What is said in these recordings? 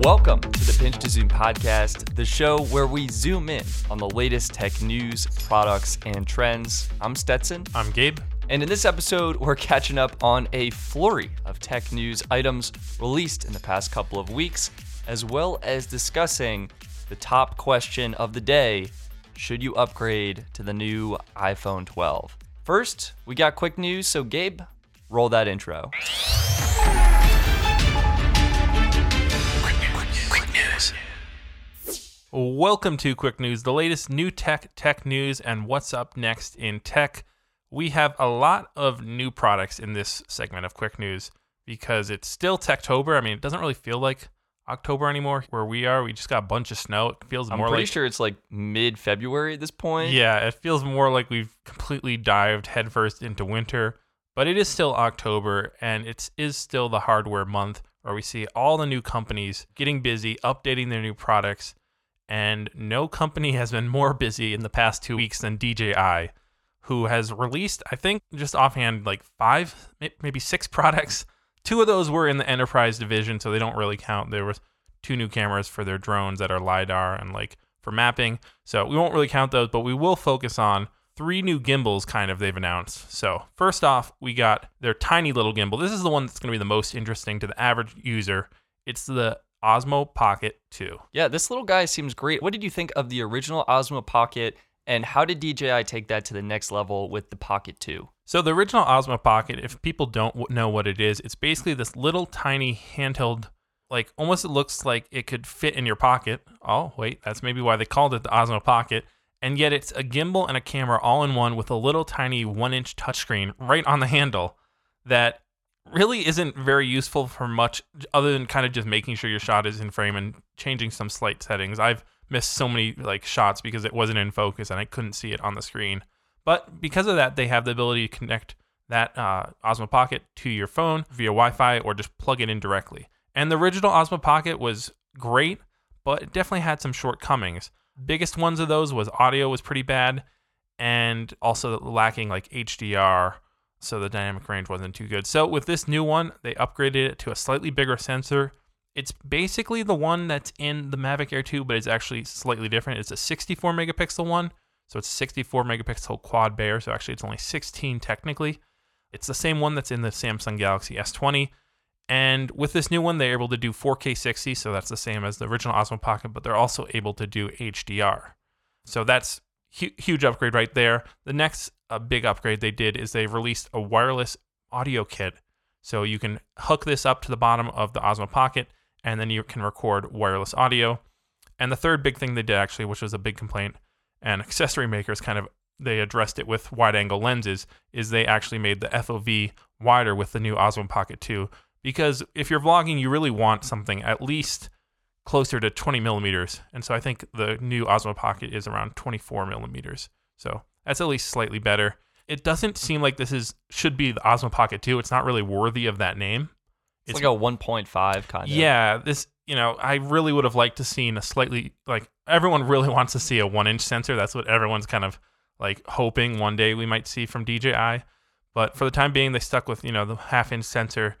Welcome to the Pinch to Zoom podcast, the show where we zoom in on the latest tech news, products, and trends. I'm Stetson. I'm Gabe. And in this episode, we're catching up on a flurry of tech news items released in the past couple of weeks, as well as discussing the top question of the day should you upgrade to the new iPhone 12? First, we got quick news, so Gabe, roll that intro. Welcome to Quick News, the latest new tech, tech news, and what's up next in tech. We have a lot of new products in this segment of Quick News because it's still Techtober. I mean, it doesn't really feel like October anymore where we are. We just got a bunch of snow. It feels I'm more pretty like sure it's like mid February at this point. yeah, it feels more like we've completely dived headfirst into winter. But it is still October, and it is still the hardware month where we see all the new companies getting busy, updating their new products. And no company has been more busy in the past two weeks than DJI, who has released, I think, just offhand, like five, maybe six products. Two of those were in the enterprise division, so they don't really count. There was two new cameras for their drones that are lidar and like for mapping. So we won't really count those, but we will focus on three new gimbals kind of they've announced. So first off, we got their tiny little gimbal. This is the one that's going to be the most interesting to the average user. It's the Osmo Pocket 2. Yeah, this little guy seems great. What did you think of the original Osmo Pocket, and how did DJI take that to the next level with the Pocket 2? So the original Osmo Pocket, if people don't know what it is, it's basically this little tiny handheld like almost it looks like it could fit in your pocket. Oh, wait, that's maybe why they called it the Osmo Pocket. And yet it's a gimbal and a camera all in one with a little tiny 1-inch touchscreen right on the handle that really isn't very useful for much other than kind of just making sure your shot is in frame and changing some slight settings. I've missed so many like shots because it wasn't in focus and I couldn't see it on the screen. But because of that, they have the ability to connect that uh, Osmo Pocket to your phone via Wi-Fi or just plug it in directly. And the original Osmo Pocket was great, but it definitely had some shortcomings. Biggest ones of those was audio was pretty bad, and also lacking like HDR, so the dynamic range wasn't too good. So with this new one, they upgraded it to a slightly bigger sensor. It's basically the one that's in the Mavic Air 2, but it's actually slightly different. It's a 64 megapixel one, so it's a 64 megapixel quad Bayer. So actually, it's only 16 technically. It's the same one that's in the Samsung Galaxy S20. And with this new one, they're able to do 4K 60, so that's the same as the original Osmo Pocket, but they're also able to do HDR. So that's hu- huge upgrade right there. The next uh, big upgrade they did is they released a wireless audio kit. So you can hook this up to the bottom of the Osmo Pocket, and then you can record wireless audio. And the third big thing they did actually, which was a big complaint, and accessory makers kind of they addressed it with wide angle lenses, is they actually made the FOV wider with the new Osmo Pocket 2 because if you're vlogging, you really want something at least closer to 20 millimeters. And so I think the new Osmo Pocket is around 24 millimeters. So that's at least slightly better. It doesn't seem like this is should be the Osmo Pocket 2. It's not really worthy of that name. It's, like a 1.5 kind of. Yeah, this you know, I really would have liked to seen a slightly like everyone really wants to see a one inch sensor. That's what everyone's kind of like hoping one day we might see from DJI. But for the time being, they stuck with you know the half inch sensor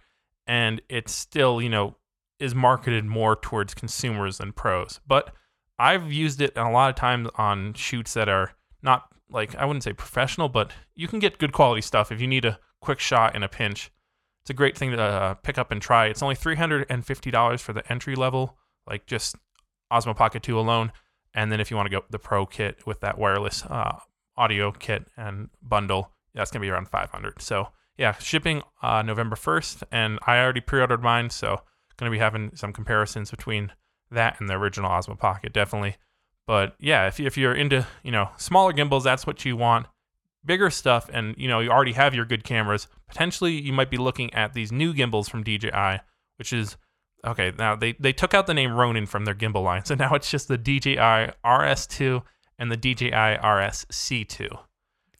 and it still, you know, is marketed more towards consumers than pros. But I've used it a lot of times on shoots that are not like I wouldn't say professional, but you can get good quality stuff if you need a quick shot in a pinch. It's a great thing to uh, pick up and try. It's only three hundred and fifty dollars for the entry level, like just Osmo Pocket Two alone, and then if you want to go the Pro kit with that wireless uh, audio kit and bundle, that's gonna be around five hundred. So yeah, shipping uh, November 1st, and I already pre-ordered mine, so going to be having some comparisons between that and the original Osmo Pocket, definitely. But yeah, if, if you're into you know smaller gimbals, that's what you want. Bigger stuff, and you know you already have your good cameras. Potentially, you might be looking at these new gimbals from DJI, which is okay. Now they they took out the name Ronin from their gimbal line, so now it's just the DJI RS2 and the DJI RS-C2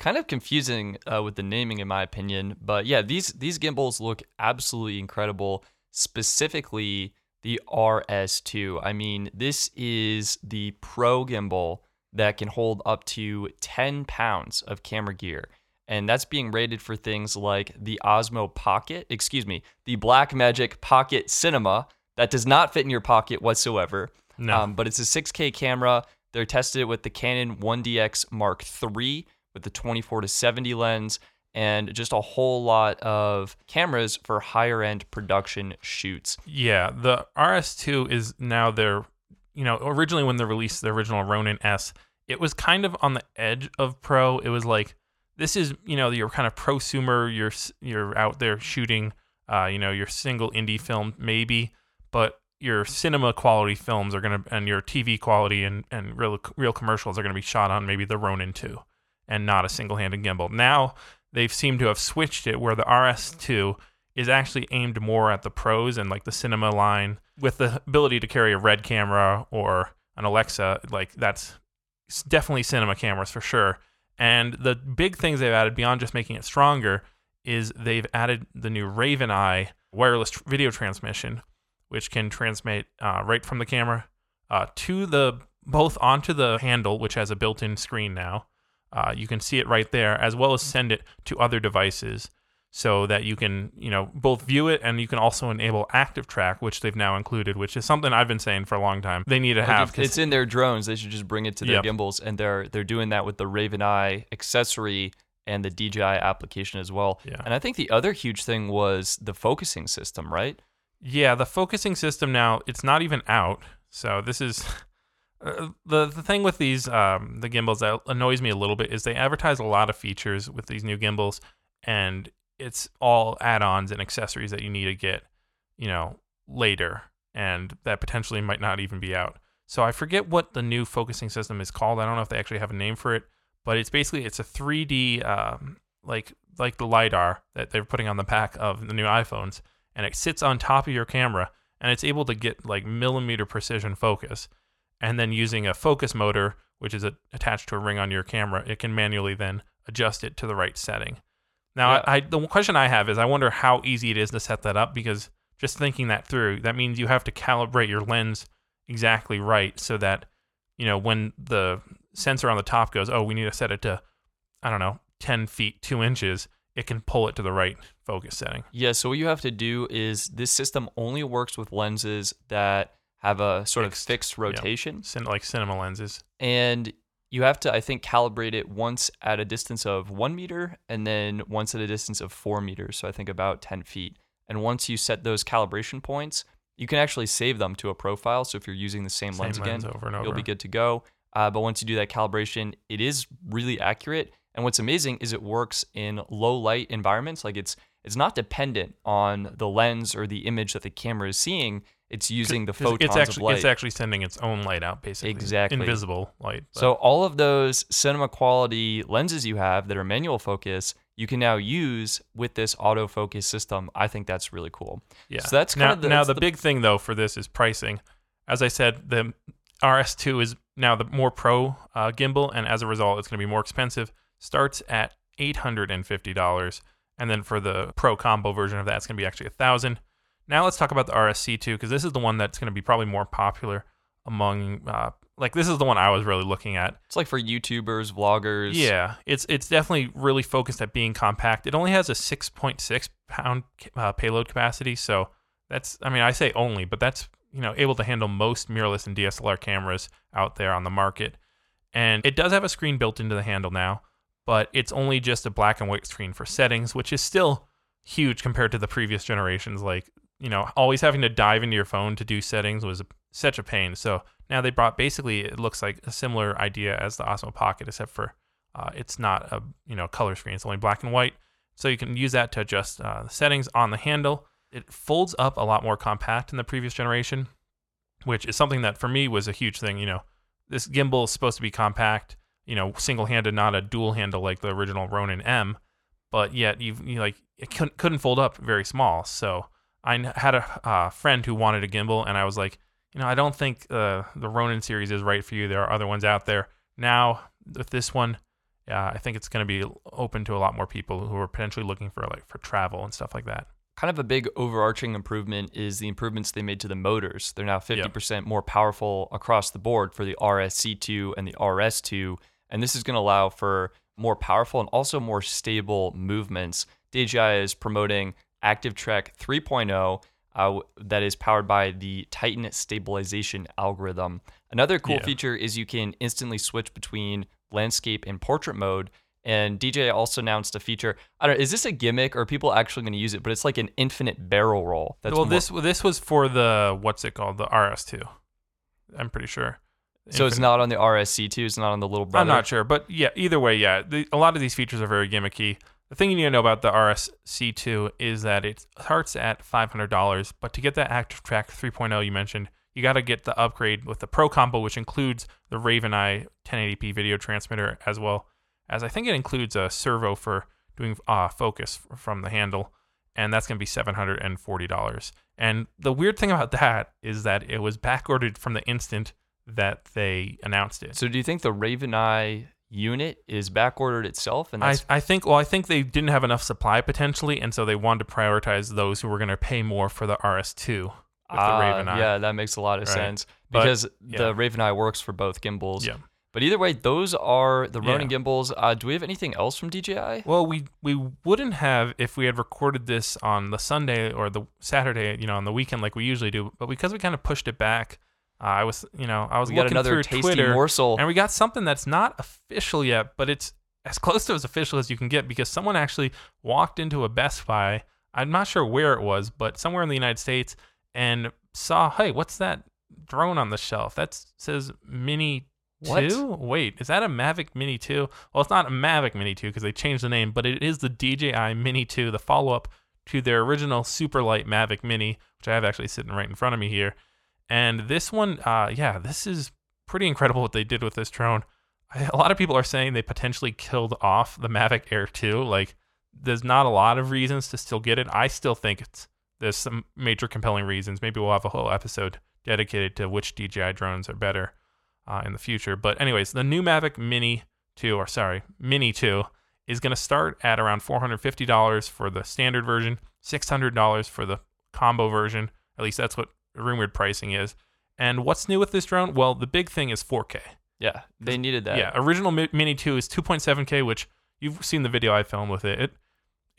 kind of confusing uh, with the naming in my opinion but yeah these these gimbals look absolutely incredible specifically the rs2 i mean this is the pro gimbal that can hold up to 10 pounds of camera gear and that's being rated for things like the osmo pocket excuse me the blackmagic pocket cinema that does not fit in your pocket whatsoever. No. Um, but it's a 6K camera. They're tested it with the Canon 1DX Mark III with the 24 to 70 lens and just a whole lot of cameras for higher end production shoots. Yeah, the RS2 is now their, you know, originally when they released the original Ronin S, it was kind of on the edge of pro. It was like this is, you know, your kind of prosumer. You're you're out there shooting, uh, you know, your single indie film maybe, but your cinema quality films are gonna and your TV quality and and real real commercials are gonna be shot on maybe the Ronin 2 and not a single handed gimbal. Now they've seemed to have switched it where the RS2 is actually aimed more at the pros and like the cinema line with the ability to carry a red camera or an Alexa. Like that's definitely cinema cameras for sure. And the big things they've added beyond just making it stronger is they've added the new Raven Eye wireless video transmission, which can transmit uh, right from the camera uh, to the both onto the handle, which has a built-in screen now. Uh, you can see it right there, as well as send it to other devices, so that you can, you know, both view it and you can also enable active track, which they've now included, which is something I've been saying for a long time. They need to have. it's in their drones. They should just bring it to their Yep. gimbals, and they're they're doing that with the Raven Eye accessory and the DJI application as well. Yeah. And I think the other huge thing was the focusing system, right? Yeah, the focusing system now it's not even out. So this is the the thing with these um, the gimbals that annoys me a little bit is they advertise a lot of features with these new gimbals, and it's all add-ons and accessories that you need to get, you know, later, and that potentially might not even be out. So I forget what the new focusing system is called. I don't know if they actually have a name for it, but it's basically it's a 3D um, like like the lidar that they're putting on the back of the new iPhones, and it sits on top of your camera, and it's able to get like millimeter precision focus, and then using a focus motor, which is a, attached to a ring on your camera, it can manually then adjust it to the right setting. Now, Yeah. I, I the question I have is I wonder how easy it is to set that up because just thinking that through, that means you have to calibrate your lens exactly right so that you know when the sensor on the top goes, oh, we need to set it to, I don't know, ten feet two inches, it can pull it to the right focus setting. Yeah, so what you have to do is this system only works with lenses that have a sort Fixed, of fixed rotation. Like cinema lenses. And you have to, I think, calibrate it once at a distance of one meter and then once at a distance of four meters. So I think about 10 feet. And once you set those calibration points, you can actually save them to a profile. So if you're using the same, Same lens again, lens over and over. you'll be good to go. Uh, but once you do that calibration, it is really accurate. And what's amazing is it works in low light environments. Like it's it's not dependent on the lens or the image that the camera is seeing. It's using the photons it's actually of light. it's actually sending its own light out basically. Exactly. Invisible light. but- So all of those cinema quality lenses you have that are manual focus, you can now use with this autofocus system. I think that's really cool. yeah. So that's now, kind of the, now the the- big thing though for this is pricing. As I said, the RS2 is now the more pro uh, gimbal, and as a result, it's going to be more expensive. Starts at eight hundred and fifty dollars, and then for the pro combo version of that, it's going to be actually a thousand. Now let's talk about the RSC2 because this is the one that's going to be probably more popular among uh, like this is the one I was really looking at. It's like for YouTubers, vloggers. Yeah, it's it's definitely really focused at being compact. It only has a 6.6 pound uh, payload capacity, so that's I mean I say only, but that's you know able to handle most mirrorless and DSLR cameras out there on the market. And it does have a screen built into the handle now, but it's only just a black and white screen for settings, which is still huge compared to the previous generations. Like you know, always having to dive into your phone to do settings was such a pain. So now they brought basically it looks like a similar idea as the Osmo Pocket, except for uh, it's not a you know color screen; it's only black and white. So you can use that to adjust uh, the settings on the handle. It folds up a lot more compact than the previous generation, which is something that for me was a huge thing. You know, this gimbal is supposed to be compact, you know, single-handed, not a dual handle like the original Ronin M, but yet you you like it couldn't couldn't fold up very small. So I had a uh, friend who wanted a gimbal, and I was like, you know, I don't think uh, the Ronin series is right for you. There are other ones out there. Now with this one, uh, I think it's going to be open to a lot more people who are potentially looking for like for travel and stuff like that. Kind of a big overarching improvement is the improvements they made to the motors. They're now 50% more powerful across the board for the RSC2 and the RS2. And this is going to allow for more powerful and also more stable movements. DJI is promoting Active Track 3.0, uh, that is powered by the Titan stabilization algorithm. Another cool Yeah. feature is you can instantly switch between landscape and portrait mode. And DJ also announced a feature. I don't. Know. Is this a gimmick or are people actually going to use it? But it's like an infinite barrel roll. That's well, more- this this was for the what's it called, the RS2. I'm pretty sure. So it's not on the RSC2. It's not on the little brother. I'm not sure, but yeah, either way, yeah, the, a lot of these features are very gimmicky. The thing you need to know about the RSC2 is that it starts at $500, but to get that Active Track 3.0 you mentioned, you got to get the upgrade with the Pro combo, which includes the Raven Eye 1080p video transmitter, as well as I think it includes a servo for doing uh, focus from the handle, and that's going to be $740. And the weird thing about that is that it was backordered from the instant that they announced it. So do you think the Raven Eye unit is backordered itself? And I, I think well I think they didn't have enough supply potentially and so they wanted to prioritize those who were going to pay more for the RS2 with Ah, the Raven Eye. Yeah, that makes a lot of Right. sense But, because yeah. the Raven Eye works for both gimbals. Yeah. But either way, those are the Ronin Yeah. gimbals. Uh, do we have anything else from DJI? Well, we we wouldn't have if we had recorded this on the Sunday or the Saturday, you know, on the weekend like we usually do. But because we kind of pushed it back, uh, I was, you know, I was We looking through tasty Twitter, morsel. and we got something that's not official yet, but it's as close to as official as you can get because someone actually walked into a Best Buy. I'm not sure where it was, but somewhere in the United States, and saw, hey, what's that drone on the shelf? That says Mini What? 2? Wait, is that a Mavic Mini 2? Well, it's not a Mavic Mini 2 because they changed the name, but it is the DJI Mini 2, the follow up to their original super light Mavic Mini, which I have actually sitting right in front of me here. And this one, uh, yeah, this is pretty incredible what they did with this drone. A lot of people are saying they potentially killed off the Mavic Air 2. Like, there's not a lot of reasons to still get it. I still think it's there's some major compelling reasons. Maybe we'll have a whole episode dedicated to which DJI drones are better uh, in the future. But anyways, the new Mavic Mini 2, or sorry, Mini 2, is going to start at around $450 for the standard version, $600 for the combo version. At least that's what rumored pricing is. And what's new with this drone? Well, the big thing is 4K. yeah, they needed that. Yeah, original Mi- Mini 2 is 2.7K, which you've seen the video I filmed with it. It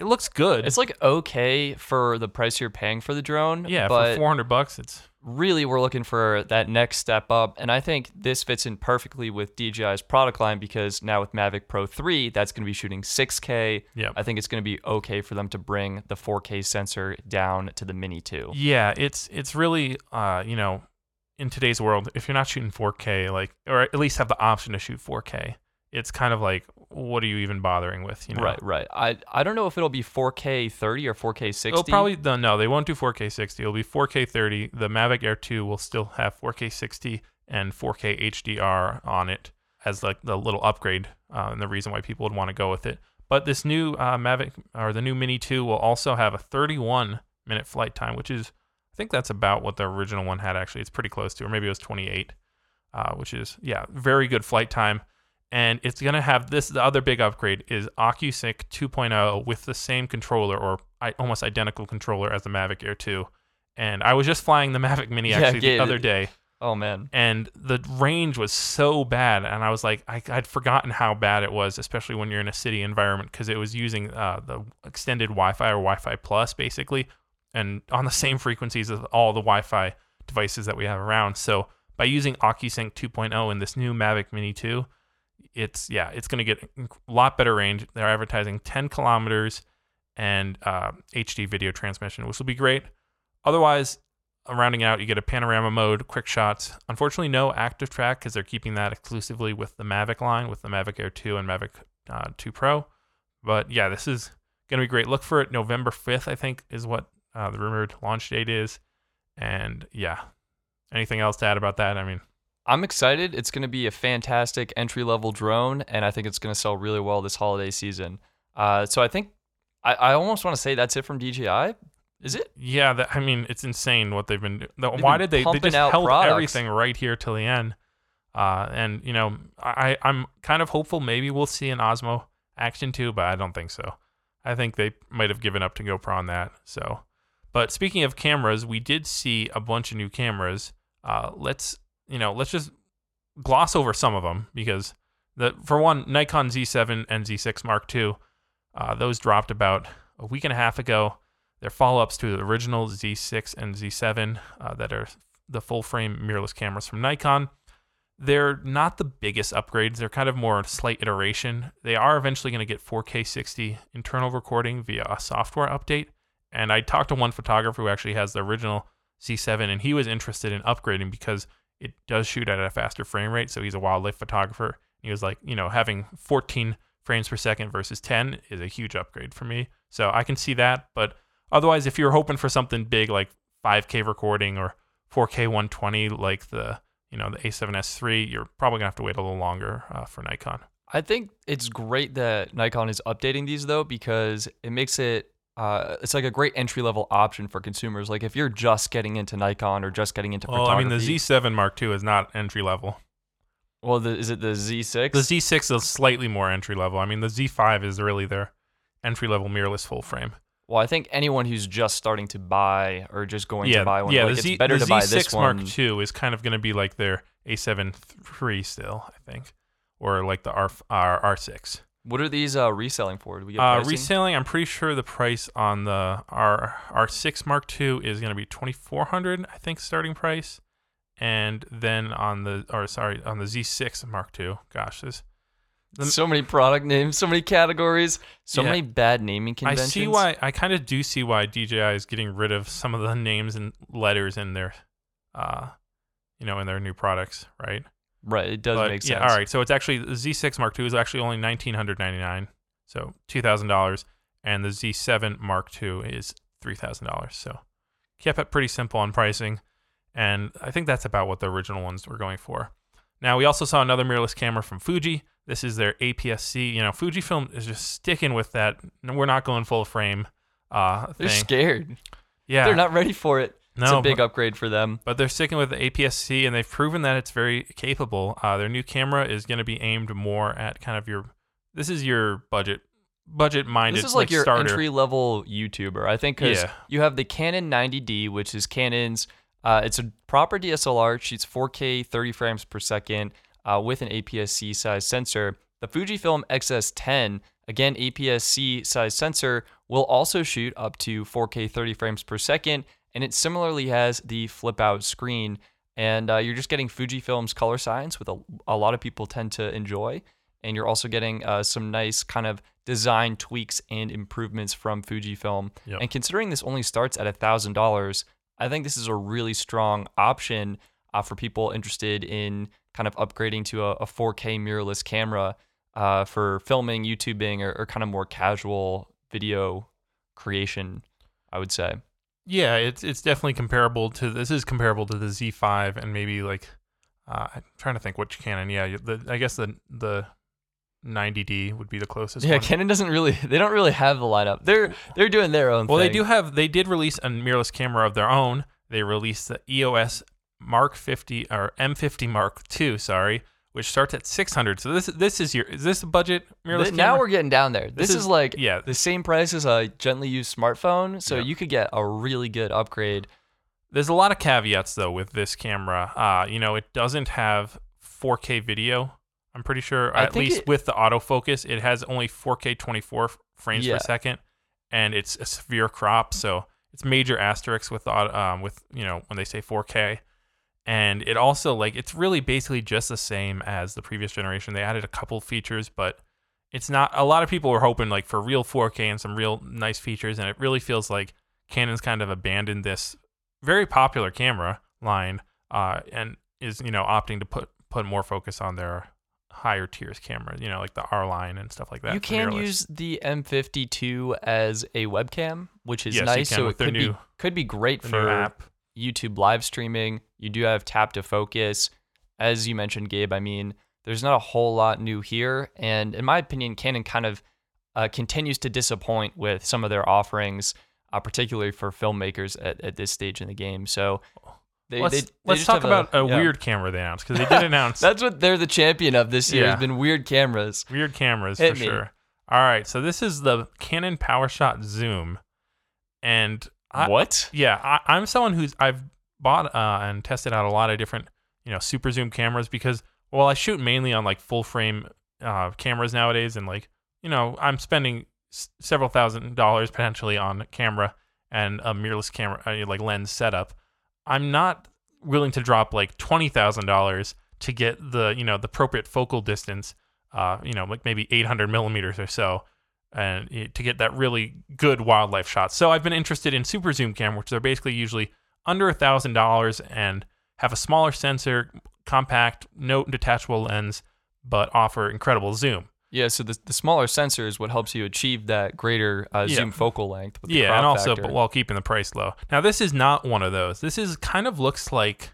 it looks good. It's like okay for the price you're paying for the drone. yeah, but for 400 bucks, it's really we're looking for that next step up and i think this fits in perfectly with dji's product line because now with mavic pro 3 that's going to be shooting 6k Yep. i think it's going to be okay for them to bring the 4k sensor down to the mini 2 Yeah, it's it's really uh, you know, in today's world, if you're not shooting 4K, like or at least have the option to shoot 4K, it's kind of like what are you even bothering with, you know? right right i i don't know if it'll be 4k 30 or 4k 60 It'll probably no, no, they won't do 4K 60. It'll be 4K 30. The Mavic Air 2 will still have 4K 60 and 4K HDR on it as like the little upgrade, uh, and the reason why people would want to go with it. But this new uh, Mavic or the new Mini 2 will also have a 31 minute flight time, which is I think that's about what the original one had. Actually, it's pretty close to, or maybe it was 28, uh, which is yeah, very good flight time. And it's gonna have this. The other big upgrade is OcuSync 2.0 with the same controller or I, almost identical controller as the Mavic Air 2. And I was just flying the Mavic Mini Yeah, actually the other day, oh man and the range was so bad, and I was like, I, I'd forgotten how bad it was, especially when you're in a city environment, because it was using uh, the extended Wi-Fi or Wi-Fi Plus basically, and on the same frequencies as all the Wi-Fi devices that we have around. So by using OcuSync 2.0 in this new Mavic Mini 2, it's yeah, it's going to get a lot better range. They're advertising 10 kilometers and uh, HD video transmission, which will be great. Otherwise, rounding out, you get a panorama mode, quick shots. Unfortunately, no active track because they're keeping that exclusively with the Mavic line, with the Mavic Air 2 and Mavic uh, 2 Pro. But yeah, this is going to be great. Look for it November 5th, I think, is what uh, the rumored launch date is. And yeah, anything else to add about that? I mean, i'm excited it's going to be a fantastic entry level drone and i think it's going to sell really well this holiday season uh, so i think I, I almost want to say that's it from dji is it yeah, that, I mean, it's insane what they've been doing. Why been did they? They just held products. everything right here till the end. Uh, and you know, I I'm kind of hopeful maybe we'll see an Osmo Action 2, but I don't think so. I think they might have given up to GoPro on that. So, but speaking of cameras, we did see a bunch of new cameras. Uh, let's you know, let's just gloss over some of them because the for one, Nikon Z7 and Z6 Mark II, uh, those dropped about a week and a half ago. They're follow ups to the original Z6 and Z7 uh, that are the full frame mirrorless cameras from Nikon. They're not the biggest upgrades. They're kind of more slight iteration. They are eventually going to get 4K 60 internal recording via a software update. And I talked to one photographer who actually has the original Z7, and he was interested in upgrading because it does shoot at a faster frame rate. So he's a wildlife photographer. He was like, you know, having 14 frames per second versus 10 is a huge upgrade for me. So I can see that. But otherwise, if you're hoping for something big like 5K recording or 4K 120 like the you know the A7S III, you're probably gonna have to wait a little longer uh, for Nikon. I think it's great that Nikon is updating these though because it makes it uh, it's like a great entry level option for consumers. Like if you're just getting into Nikon or just getting into well, photography. I mean the Z7 Mark II is not entry level. Well, the, is it the Z6? The Z6 is slightly more entry level. I mean the Z5 is really their entry level mirrorless full frame. Well, I think anyone who's just starting to buy or just going yeah, to buy one, yeah, like the it's Z, better the to buy Z6 this one. Mark II is kind of going to be like their A7 III still, I think, or like the R R R6. What are these uh, reselling for? Do we get Uh, pricing? reselling, I'm pretty sure the price on the R R6 Mark II is going to be 2400 I think, starting price. And then on the, or sorry, on the Z6 Mark II, gosh, this, the- so many product names, so many categories, so Yeah. many bad naming conventions. I see why, I kind of do see why DJI is getting rid of some of the names and letters in their, uh, you know, in their new products, right? Right, it does But, make sense. Yeah, all right. So it's actually the Z6 Mark II is actually only nineteen hundred ninety nine, so two thousand dollars, and the Z7 Mark II is three thousand dollars. So kept it pretty simple on pricing, and I think that's about what the original ones were going for. Now we also saw another mirrorless camera from Fuji. This is their APS-C. You know, Fujifilm is just sticking with that. We're not going full frame. Uh, They're scared. Yeah, They're not ready for it. No, it's a big upgrade for them. but they're sticking with the APS-C, and they've proven that it's very capable. Uh, their new camera is going to be aimed more at kind of your. This is your budget, budget-minded. This is like, your starter. entry level YouTuber. I think because Yeah. you have the Canon 90D, which is Canon's. Uh, it's a proper DSLR. It shoots 4K 30 frames per second uh, with an APS-C size sensor. The Fujifilm XS10, again APS-C size sensor, will also shoot up to 4K 30 frames per second, and it similarly has the flip-out screen. And uh, you're just getting Fujifilm's color science, with a, a lot of people tend to enjoy and you're also getting uh, some nice kind of design tweaks and improvements from Fujifilm. Yep. And considering this only starts at thousand dollars, I think this is a really strong option uh, for people interested in kind of upgrading to a, a 4K mirrorless camera uh, for filming, YouTubing, or, or kind of more casual video creation. I would say. Yeah, it's it's definitely comparable to. This is comparable to the Z5 and maybe like. Uh, I'm trying to think which Canon. Yeah, the I guess the the 90D would be the closest. Yeah, one. Canon doesn't really. They don't really have the lineup. They're they're doing their own. Well, they do have. They did release a mirrorless camera of their own. They released the EOS Mark 50 or M50 Mark II. Sorry, which starts at 600. So this this is your is this a budget mirrorless now we're getting down there. This, This is, is- like yeah. the same price as a gently used smartphone, so Yeah. you could get a really good upgrade. There's a lot of caveats though with this camera. Uh, you know, it doesn't have 4K video. I'm pretty sure, I at least it- with the autofocus, it has only 4K 24 frames Yeah. per second, and it's a severe crop. So it's major asterisks with um, with you know when they say 4K, and it also like it's really basically just the same as the previous generation. They added a couple features, but it's not. A lot of people were hoping like for real 4K and some real nice features, and it really feels like Canon's kind of abandoned this very popular camera line uh, and is you know opting to put put more focus on their higher tiers cameras you know like the r line and stuff like that you can use the M52 as a webcam, which is Yes, nice. So it could be could be great for app YouTube live streaming. You do have tap to focus, as you mentioned, Gabe. I mean, there's not a whole lot new here, and in my opinion, Canon kind of uh, continues to disappoint with some of their offerings, uh, particularly for filmmakers at, at this stage in the game. So. They, let's they- they let's talk about a, yeah. weird camera they announced because they did announce That's what they're the champion of this year. Yeah. Has been weird cameras. weird cameras Hit for me. sure all right so this is the canon powershot zoom and I, what? yeah I, i'm someone who's i've bought uh, and tested out a lot of different you know super zoom cameras because well i shoot mainly on like full frame uh, cameras nowadays and like you know i'm spending s- several thousand dollars potentially on camera and a mirrorless camera, uh, like lens setup, I'm not willing to drop like twenty thousand dollars to get the you know the appropriate focal distance, uh, you know, like maybe 800 millimeters or so, and to get that really good wildlife shot. So I've been interested in super zoom camera, which are basically usually under a thousand dollars and have a smaller sensor, compact, no detachable lens, but offer incredible zoom. Yeah, so the, the smaller sensor is what helps you achieve that greater uh, Yeah. zoom focal length. With the yeah, and also factor. but while keeping the price low. Now this is not one of those. This is kind of looks like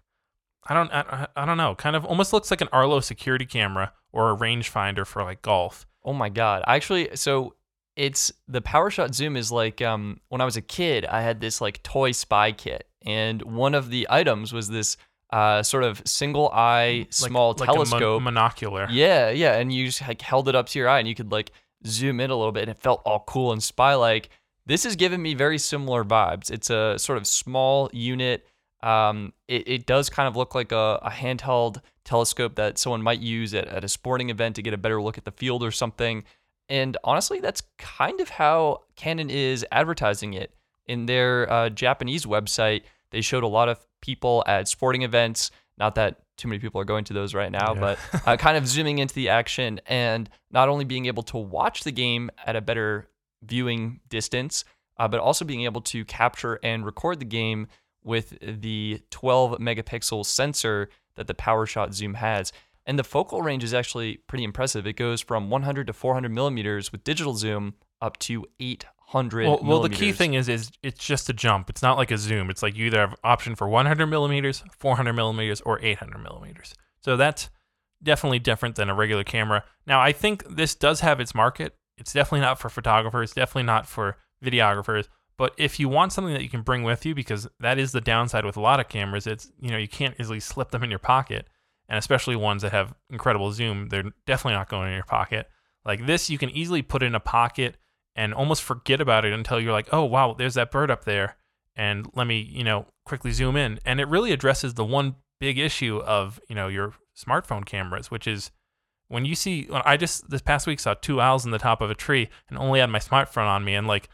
I don't I, I don't know, kind of almost looks like an Arlo security camera or a rangefinder for like golf. Oh my god! Actually, so it's the PowerShot Zoom is like um, when I was a kid, I had this like toy spy kit, and one of the items was this uh, sort of single eye Like- small like a mon- telescope. monocular. yeah, yeah, and you just like held it up to your eye, and you could like zoom in a little bit, and it felt all cool and spy like. This is giving me very similar vibes. It's a sort of small unit. Um, it, it does kind of look like a, a handheld telescope that someone might use at, at a sporting event to get a better look at the field or something. And honestly, that's kind of how Canon is advertising it. In their uh, Japanese website, they showed a lot of people at sporting events. Not that too many people are going to those right now, Yeah. but uh, kind of zooming into the action and not only being able to watch the game at a better viewing distance, uh, but also being able to capture and record the game with the 12 megapixel sensor that the PowerShot Zoom has. And the focal range is actually pretty impressive. It goes from 100 to 400 millimeters with digital zoom up to 800 Well, well, the key thing is, is it's just a jump. It's not like a zoom. It's like you either have option for 100 millimeters, 400 millimeters, or 800 millimeters. So that's definitely different than a regular camera. Now, I think this does have its market. It's definitely not for photographers. Definitely not for videographers. But if you want something that you can bring with you, because that is the downside with a lot of cameras, it's you know you can't easily slip them in your pocket, and especially ones that have incredible zoom, they're definitely not going in your pocket. Like this, you can easily put in a pocket and almost forget about it until you're like, oh wow, there's that bird up there, and let me you know quickly zoom in. And it really addresses the one big issue of you know your smartphone cameras, which is when you see. When I just this past week saw two owls in the top of a tree and only had my smartphone on me, and like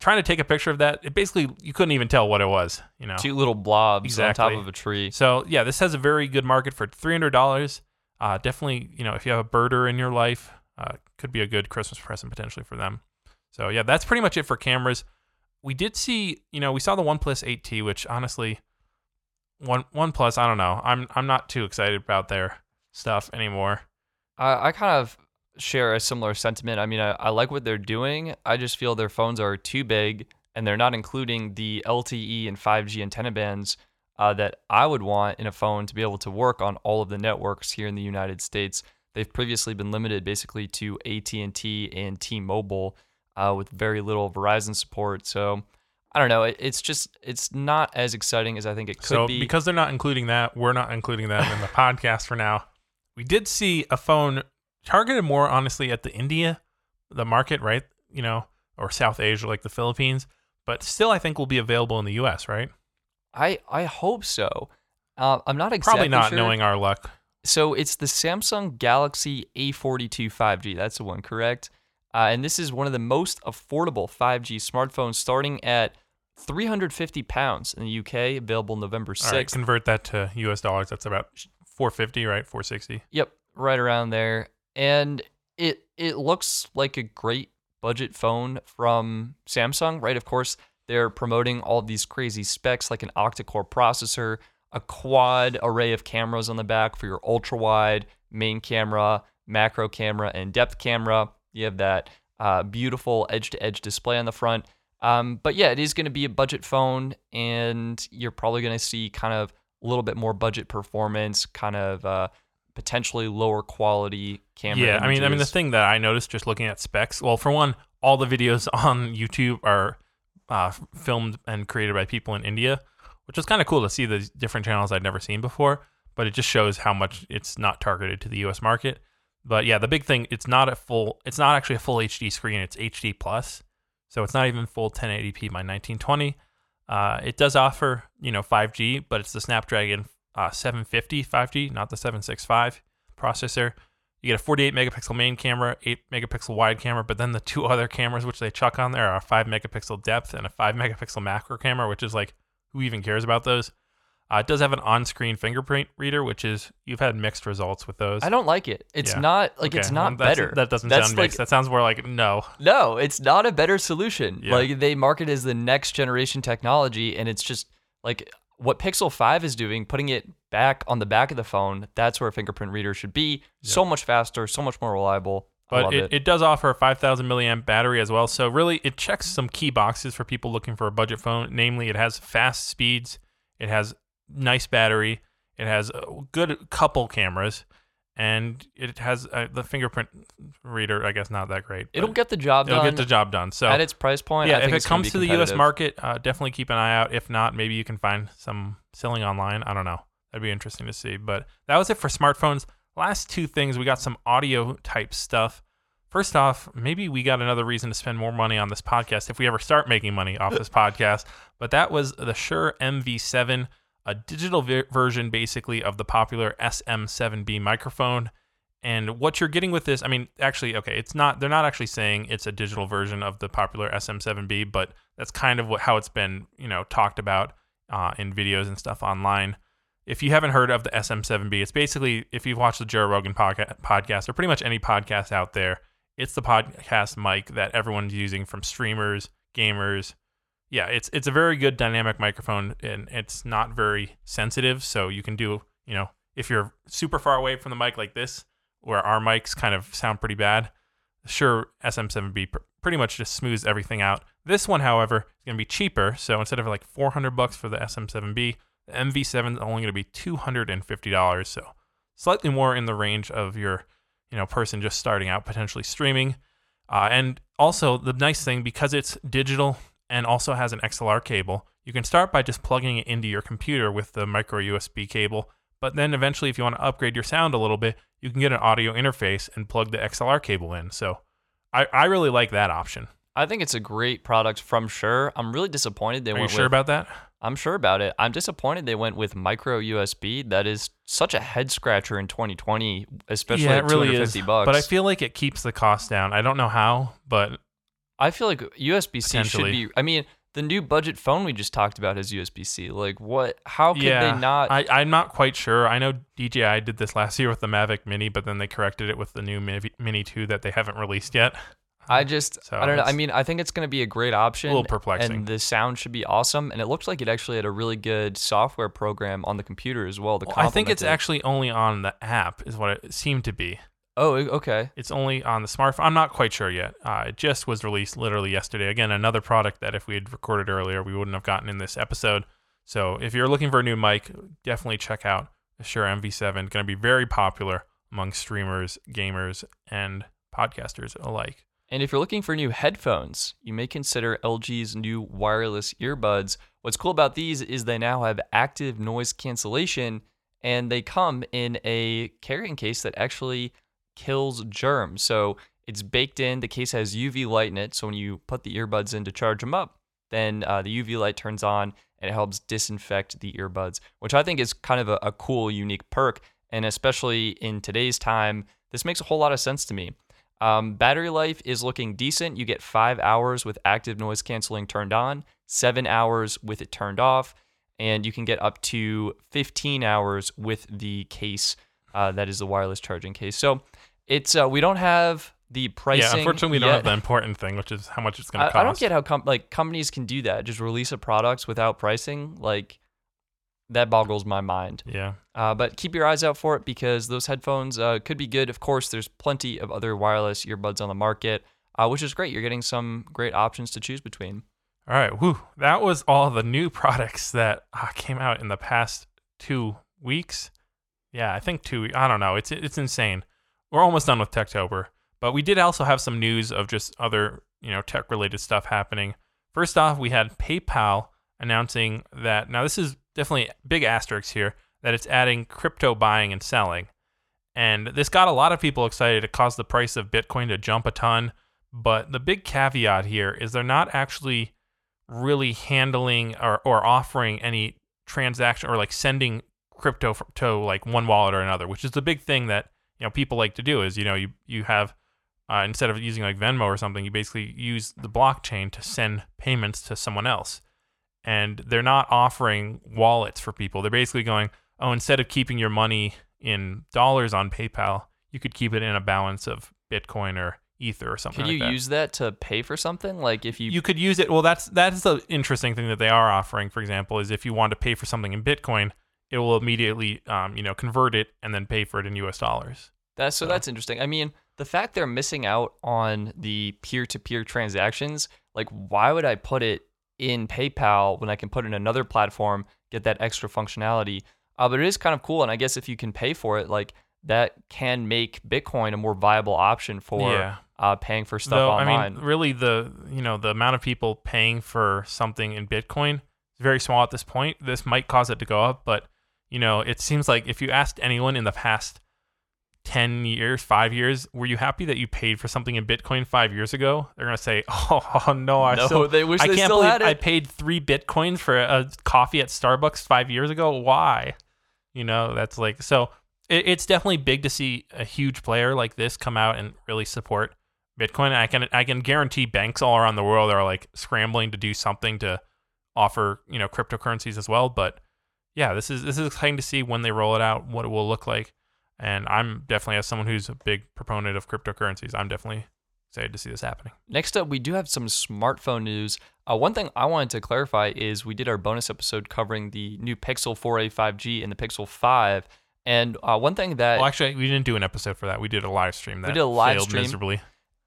trying to take a picture of that, it basically you couldn't even tell what it was. You know, Two little blobs on top of a tree. so yeah, this has a very good market for three hundred dollars. Uh, definitely, you know, if you have a birder in your life, uh, could be a good Christmas present potentially for them. So yeah, that's pretty much it for cameras. We did see, you know, we saw the OnePlus 8T, which honestly, one OnePlus, I don't know, I'm I'm not too excited about their stuff anymore. I, I kind of share a similar sentiment. I mean, I, I like what they're doing. I just feel their phones are too big and they're not including the LTE and 5G antenna bands uh, that I would want in a phone to be able to work on all of the networks here in the United States. They've previously been limited basically to AT&T and T-Mobile uh, with very little Verizon support. So I don't know. It, it's just it's not as exciting as I think it could so be. because they're not including that, we're not including that in the podcast for now. We did see a phone targeted more honestly at the India, the market, right? You know, or South Asia like the Philippines, but still I think will be available in the US, right? I I hope so. Uh, I'm not exactly Probably not sure. knowing our luck. So it's the Samsung Galaxy A42 5G. That's the one, correct? Uh, and this is one of the most affordable 5G smartphones, starting at 350 pounds in the UK, available November 6th. All right, convert that to US dollars. That's about 450, right? 460. Yep, right around there. And it it looks like a great budget phone from Samsung, right? Of course, they're promoting all these crazy specs like an octa-core processor, a quad array of cameras on the back for your ultra wide, main camera, macro camera, and depth camera. You have that uh, beautiful edge to edge display on the front. Um, but yeah, it is going to be a budget phone, and you're probably going to see kind of a little bit more budget performance, kind of uh, potentially lower quality camera. Yeah, I mean, I mean, the thing that I noticed just looking at specs. Well, for one, all the videos on YouTube are uh, filmed and created by people in India, which is kind of cool to see the different channels I'd never seen before. But it just shows how much it's not targeted to the U.S. market. But yeah, the big thing, it's not a full, it's not actually a full HD screen. It's HD plus, so it's not even full 1080p by 1920. Uh, it does offer, you know, 5G, but it's the Snapdragon uh, 750 5G, not the 765 processor. You get a 48 megapixel main camera, 8 megapixel wide camera, but then the two other cameras which they chuck on there are a 5 megapixel depth and a 5 megapixel macro camera, which is like, who even cares about those? Uh, it does have an on-screen fingerprint reader, which is you've had mixed results with those. I don't like it. It's Yeah. not like Okay, it's not better. That doesn't That's sound like mixed. That sounds more like no. no, it's not a better solution. Yeah. Like they market it as the next generation technology, and it's just like what Pixel Five is doing, putting it back on the back of the phone. That's where a fingerprint reader should be. So much faster, so much more reliable. But it, it. it does offer a 5,000 milliamp battery as well. So really, it checks some key boxes for people looking for a budget phone. Namely, it has fast speeds, it has nice battery, it has a good couple cameras, and it has uh, the fingerprint reader. I guess not that great. It'll get the job it'll done get the job done. So at its price point. yeah, I think if it comes to the U.S. market, uh, definitely keep an eye out. If not, maybe you can find some selling online. I don't know. That'd be interesting to see. But that was it for smartphones. Last two things, we got some audio type stuff. First off, maybe we got another reason to spend more money on this podcast if we ever start making money off this podcast. But that was the Shure MV7, a digital ver- version basically of the popular SM7B microphone. And what you're getting with this, I mean, actually, okay, it's not, they're not actually saying it's a digital version of the popular SM7B, but that's kind of what, how it's been, you know, talked about uh, in videos and stuff online. If you haven't heard of the SM7B, it's basically, if you've watched the Joe Rogan podca- podcast or pretty much any podcast out there, it's the podcast mic that everyone's using from streamers, gamers. Yeah, it's it's a very good dynamic microphone and it's not very sensitive, so you can do, you know, if you're super far away from the mic like this, where our mics kind of sound pretty bad, Shure SM7B pr- pretty much just smooths everything out. This one, however, is going to be cheaper, so instead of like 400 bucks for the SM7B, the MV7 is only going to be $250, so slightly more in the range of your, you know, person just starting out potentially streaming. Uh, and also the nice thing because it's digital and also has an XLR cable, you can start by just plugging it into your computer with the micro USB cable. But then eventually, if you want to upgrade your sound a little bit, you can get an audio interface and plug the XLR cable in. So I, I really like that option. I think it's a great product from Shure. I'm really disappointed they went. Are you sure with. about that? I'm sure about it. I'm disappointed they went with micro USB. That is such a head scratcher in 2020, especially yeah, at it really 250 is. bucks. But I feel like it keeps the cost down. I don't know how, but I feel like USB C should be. I mean, the new budget phone we just talked about has USB C. Like, what? How could yeah, they not? I, I'm not quite sure. I know DJI did this last year with the Mavic Mini, but then they corrected it with the new Mini 2 that they haven't released yet. I just, So I don't know. I mean, I think it's going to be a great option. A little perplexing. And the sound should be awesome. And it looks like it actually had a really good software program on the computer as well. Well, I think it's it. actually only on the app, is what it seemed to be. Oh, okay. It's only on the smartphone. I'm not quite sure yet. Uh, it just was released literally yesterday. Again, another product that if we had recorded earlier, we wouldn't have gotten in this episode. So if you're looking for a new mic, definitely check out the Shure MV7. Going to be very popular among streamers, gamers, and podcasters alike. And if you're looking for new headphones, you may consider LG's new wireless earbuds. What's cool about these is they now have active noise cancellation and they come in a carrying case that actually kills germs. So it's baked in. The case has UV light in it. So when you put the earbuds in to charge them up, then uh, the UV light turns on and it helps disinfect the earbuds, which I think is kind of a, a cool, unique perk. And especially in today's time, this makes a whole lot of sense to me. Um, battery life is looking decent. You get five hours with active noise canceling turned on, seven hours with it turned off, and you can get up to 15 hours with the case uh, that is the wireless charging case. So it's uh, we don't have the pricing. yeah, unfortunately, we don't yet. have the important thing, which is how much it's going to cost. I don't get how com- like companies can do that. Just release a product without pricing. Like that boggles my mind. Yeah. Uh, but keep your eyes out for it because those headphones uh, could be good. Of course, there's plenty of other wireless earbuds on the market, uh, which is great. You're getting some great options to choose between. All right, whew, that was all the new products that uh, came out in the past two weeks. Yeah, I think two. I don't know. It's it's insane. We're almost done with Techtober, but we did also have some news of just other you know tech related stuff happening. First off, we had PayPal announcing that now this is definitely big asterisks here that it's adding crypto buying and selling, and this got a lot of people excited. It caused the price of Bitcoin to jump a ton. But the big caveat here is they're not actually really handling or, or offering any transaction or like sending crypto to like one wallet or another, which is the big thing that you know people like to do is you know you you have uh, instead of using like Venmo or something, you basically use the blockchain to send payments to someone else. And they're not offering wallets for people. They're basically going, oh, instead of keeping your money in dollars on PayPal, you could keep it in a balance of Bitcoin or Ether or something. Can like you that. use that to pay for something? Like if you, You could use it. Well, that's that's the interesting thing that they are offering. For example, is if you want to pay for something in Bitcoin, it will immediately, um, you know, convert it and then pay for it in U.S. dollars. That's so So- that's interesting. I mean, the fact they're missing out on the peer-to-peer transactions, like why would I put it in PayPal when I can put it in another platform, get that extra functionality? Uh, but it is kind of cool, and I guess if you can pay for it, like that can make Bitcoin a more viable option for Yeah. uh, paying for stuff Though, online. I mean, really, the you know the amount of people paying for something in Bitcoin is very small at this point. This might cause it to go up, but you know, it seems like if you asked anyone in the past ten years, five years, were you happy that you paid for something in Bitcoin five years ago? They're gonna say, "Oh, oh, no, I no, still." they wish I they can't believe had it. I paid three bitcoins for a coffee at Starbucks five years ago. Why? You know, that's like so. It, it's definitely big to see a huge player like this come out and really support Bitcoin. I can I can guarantee banks all around the world are like scrambling to do something to offer you know cryptocurrencies as well. But yeah, this is this is exciting to see when they roll it out, what it will look like. And I'm definitely as someone who's a big proponent of cryptocurrencies, I'm definitely excited to see this happening. Next up, we do have some smartphone news. Uh, one thing I wanted to clarify is we did our bonus episode covering the new Pixel 4a 5G and the Pixel 5. And uh, one thing that Well, actually, we didn't do an episode for that. We did a live stream that did a live failed stream. miserably.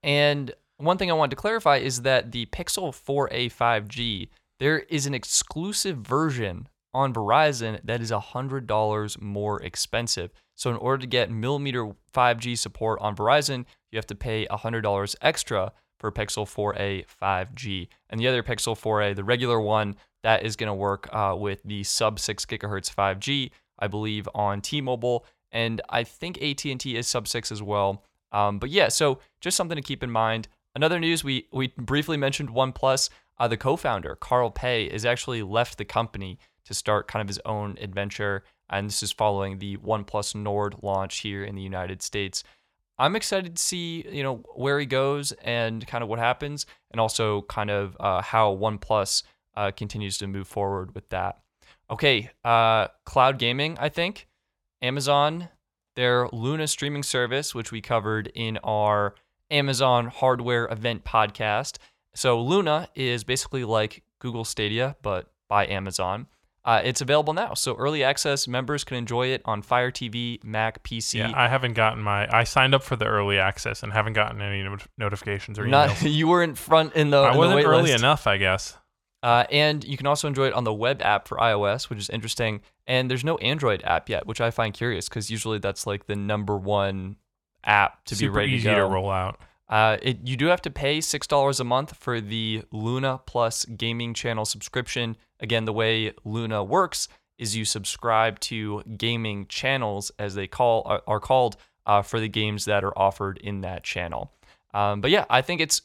And one thing I wanted to clarify is that the Pixel 4a 5G, there is an exclusive version on Verizon that is $100 more expensive. So, in order to get millimeter 5G support on Verizon, you have to pay $100 extra for Pixel 4a 5G. And the other Pixel 4a, the regular one, that is going to work uh, with the sub 6 gigahertz 5G, I believe, on T-Mobile, and I think AT&T is sub 6 as well. Um, but yeah, so just something to keep in mind. Another news we we briefly mentioned OnePlus. Uh, the co-founder Carl Pei has actually left the company to start kind of his own adventure, and this is following the OnePlus Nord launch here in the United States. I'm excited to see you know where he goes and kind of what happens, and also kind of uh, how OnePlus uh, continues to move forward with that. Okay, uh, cloud gaming. I think Amazon their Luna streaming service, which we covered in our Amazon hardware event podcast. So, Luna is basically like Google Stadia, but by Amazon. Uh, it's available now. So, early access members can enjoy it on Fire TV, Mac, PC. Yeah, I haven't gotten my. I signed up for the early access and haven't gotten any not- notifications or Not you weren't front in the, I in wasn't wait early list. enough, I guess. Uh, and you can also enjoy it on the web app for iOS, which is interesting. And there's no Android app yet, which I find curious because usually that's like the number one app to Super be ready easy to to, roll out. Uh, it, you do have to pay six dollars a month for the Luna Plus gaming channel subscription. Again, the way Luna works is you subscribe to gaming channels, as they call are, called, uh, for the games that are offered in that channel. Um, but yeah, I think it's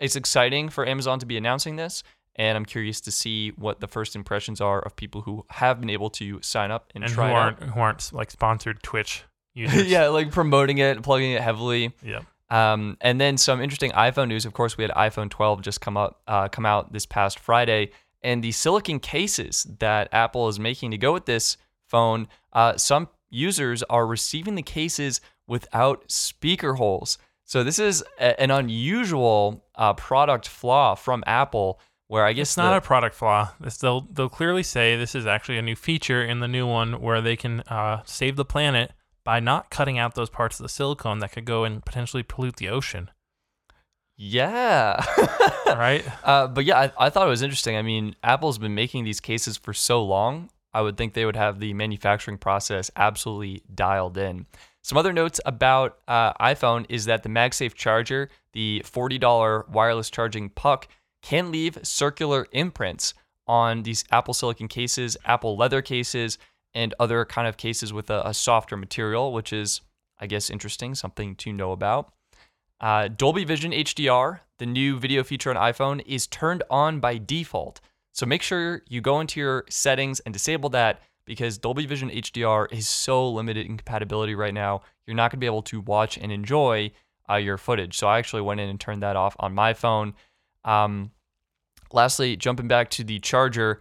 it's exciting for Amazon to be announcing this, and I'm curious to see what the first impressions are of people who have been able to sign up and, And try it aren't who aren't like sponsored Twitch users. yeah, like promoting it, plugging it heavily. Yeah. Um, and then some interesting iPhone news. Of course, we had iPhone 12 just come up, uh, come out this past Friday, and the silicon cases that Apple is making to go with this phone. Uh, some users are receiving the cases without speaker holes. So this is a, an unusual uh, product flaw from Apple, where I guess It's not the- a product flaw. This, they'll they'll clearly say this is actually a new feature in the new one where they can uh, save the planet by not cutting out those parts of the silicone that could go and potentially pollute the ocean. Yeah. Right? Uh, but yeah, I, I thought it was interesting. I mean, Apple's been making these cases for so long. I would think they would have the manufacturing process absolutely dialed in. Some other notes about uh, iPhone is that the MagSafe charger, the $40 wireless charging puck, can leave circular imprints on these Apple silicon cases, Apple leather cases, and other kind of cases with a, a softer material, which is, I guess, interesting, something to know about. Uh, Dolby Vision HDR, the new video feature on iPhone, is turned on by default. So make sure you go into your settings and disable that because Dolby Vision HDR is so limited in compatibility right now. You're not going to be able to watch and enjoy uh, your footage. So I actually went in and turned that off on my phone. Um, lastly, jumping back to the charger,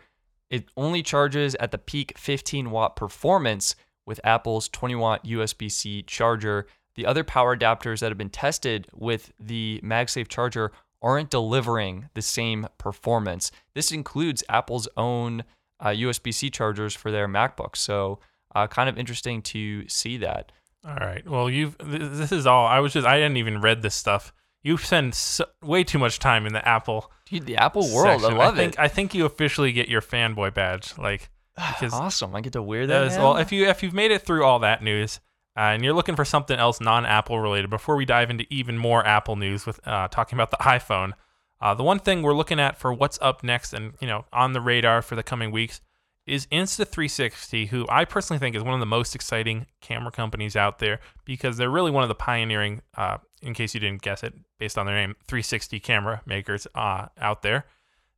it only charges at the peak 15 watt performance with Apple's 20 watt USB C charger. The other power adapters that have been tested with the MagSafe charger aren't delivering the same performance. This includes Apple's own uh, USB C chargers for their MacBooks. So, uh, kind of interesting to see that. All right. Well, you've this is all. I was just I didn't even read this stuff. You spend so, way too much time in the Apple. Dude, the Apple world, section. I love I think, it. I think you officially get your fanboy badge. Like, because awesome, I get to wear that that. is, well, if you if you've made it through all that news uh, and you're looking for something else non-Apple related, before we dive into even more Apple news with uh, talking about the iPhone, uh, the one thing we're looking at for what's up next and you know on the radar for the coming weeks is Insta360, who I personally think is one of the most exciting camera companies out there because they're really one of the pioneering, uh, in case you didn't guess it, based on their name, 360 camera makers uh, out there.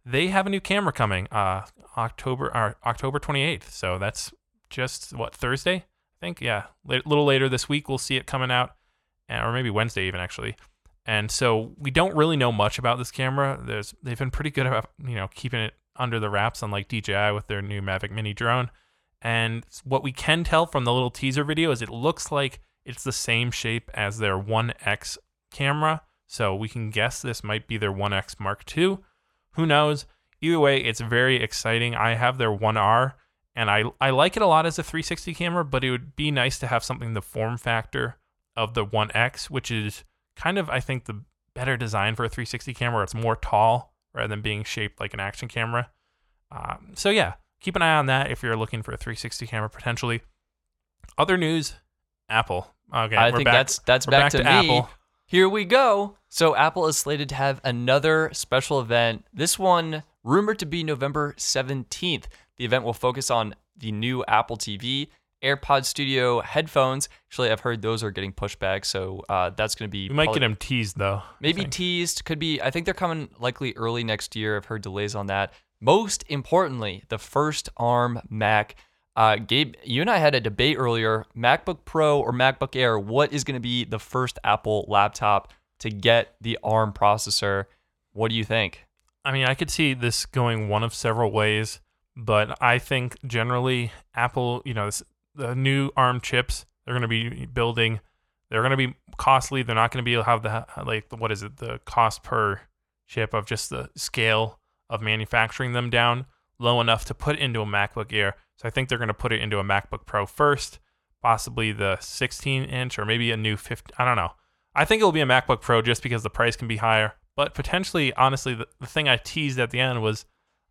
They have a new camera coming uh, October October 28th. So that's just what Thursday, think. Yeah, a little later this week we'll see it coming out, or maybe Wednesday even actually. And so we don't really know much about this camera. There's they've been pretty good about you know keeping it under the wraps, unlike DJI with their new Mavic Mini drone. And what we can tell from the little teaser video is it looks like it's the same shape as their 1X camera. So we can guess this might be their 1X Mark II. Who knows? Either way, it's very exciting. I have their 1R and I, I like it a lot as a 360 camera, but it would be nice to have something the form factor of the 1X, which is kind of, I think, the better design for a 360 camera. It's more tall rather than being shaped like an action camera. Um, so yeah, keep an eye on that if you're looking for a 360 camera potentially. Other news, Apple. Okay, I we're think back- that's that's back, back to, to. Apple. Here we go. So Apple is slated to have another special event. This one rumored to be November 17th. The event will focus on the new Apple TV, AirPod Studio headphones. Actually, I've heard those are getting pushed back, so uh, that's going to be We might probably- get them teased though. Maybe teased. Could be. I think they're coming likely early next year. I've heard delays on that. Most importantly, the first ARM Mac. Uh, Gabe, you and I had a debate earlier. MacBook Pro or MacBook Air. What is going to be the first Apple laptop to get the ARM processor? What do you think? I mean, I could see this going one of several ways, but I think generally Apple, you know, the new ARM chips they're going to be building, they're going to be costly. They're not going to be able to have the like what is it, the cost per chip of just the scale of manufacturing them down low enough to put into a MacBook Air. So I think they're going to put it into a MacBook Pro first, possibly the 16 inch or maybe a new 50. I don't know. I think it'll be a MacBook Pro just because the price can be higher. But potentially, honestly, the, the thing I teased at the end was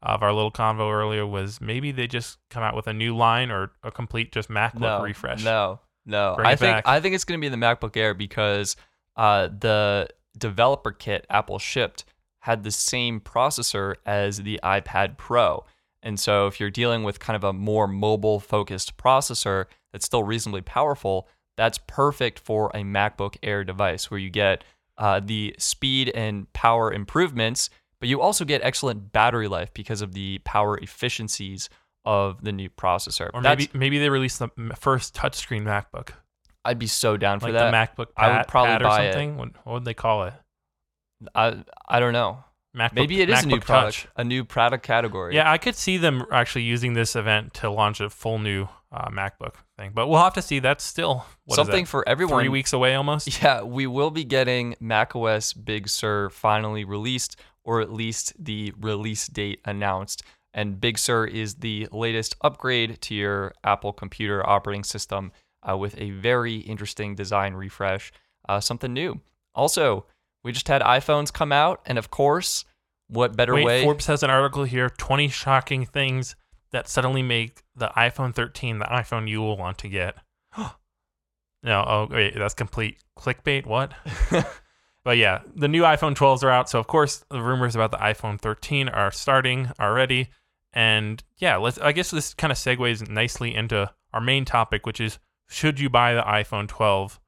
of our little convo earlier was maybe they just come out with a new line or a complete just MacBook no, refresh. No, no. Bring I think back. I think it's going to be the MacBook Air because uh, the developer kit Apple shipped had the same processor as the iPad Pro. And so if you're dealing with kind of a more mobile focused processor that's still reasonably powerful, that's perfect for a MacBook Air device where you get uh, the speed and power improvements, but you also get excellent battery life because of the power efficiencies of the new processor. Or That's- maybe maybe they release the first touchscreen MacBook, I'd be so down for like that. the MacBook I would Pad, probably Pad or buy it. something. What, what would they call it? I I don't know. MacBook, Maybe it is a new product, Touch. a new product category. Yeah, I could see them actually using this event to launch a full new uh, MacBook thing, but we'll have to see. That's still something that, for everyone. three weeks away almost. Yeah, we will be getting macOS Big Sur finally released, or at least the release date announced. And Big Sur is the latest upgrade to your Apple computer operating system uh, with a very interesting design refresh, uh, something new. Also, we just had iPhones come out, and of course, what better Wait, way? Forbes has an article here: twenty shocking things that suddenly make the iPhone 13 the iPhone you will want to get. no, oh wait, that's complete clickbait. What? But yeah, the new iPhone 12s are out, so of course the rumors about the iPhone 13 are starting already. And yeah, let's. I guess this kind of segues nicely into our main topic, which is should you buy the iPhone 12?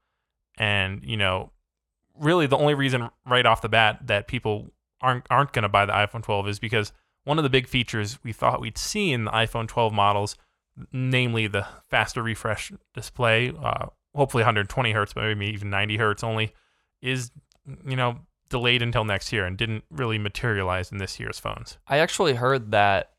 And you know, really the only reason right off the bat that people aren't aren't going to buy the iPhone 12 is because one of the big features we thought we'd see in the iPhone 12 models namely the faster refresh display, uh, hopefully 120 hertz, but maybe even 90 hertz only, is you know delayed until next year and didn't really materialize in this year's phones. I actually heard that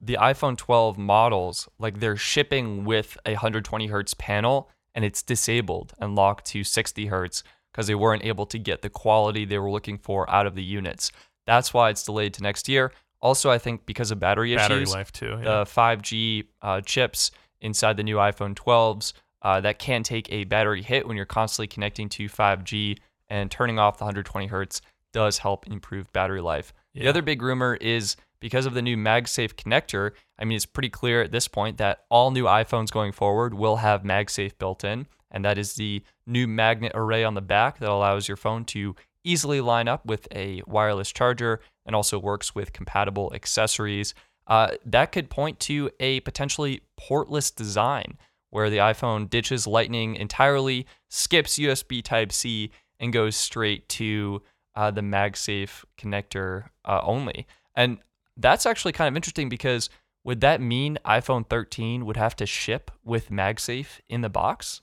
the iPhone 12 models, like they're shipping with a 120 hertz panel and it's disabled and locked to 60 hertz because they weren't able to get the quality they were looking for out of the units. That's why it's delayed to next year. Also, I think because of battery, Battery issues, life too. Yeah. the 5G uh, chips inside the new iPhone 12s uh, that can take a battery hit when you're constantly connecting to 5G and turning off the 120 hertz does help improve battery life. The other big rumor is because of the new MagSafe connector. I mean, it's pretty clear at this point that all new iPhones going forward will have MagSafe built in, and that is the new magnet array on the back that allows your phone to easily line up with a wireless charger and also works with compatible accessories. Uh, that could point to a potentially portless design where the iPhone ditches Lightning entirely, skips USB Type C, and goes straight to uh, the MagSafe connector uh, only. And that's actually kind of interesting because would that mean iPhone 13 would have to ship with MagSafe in the box?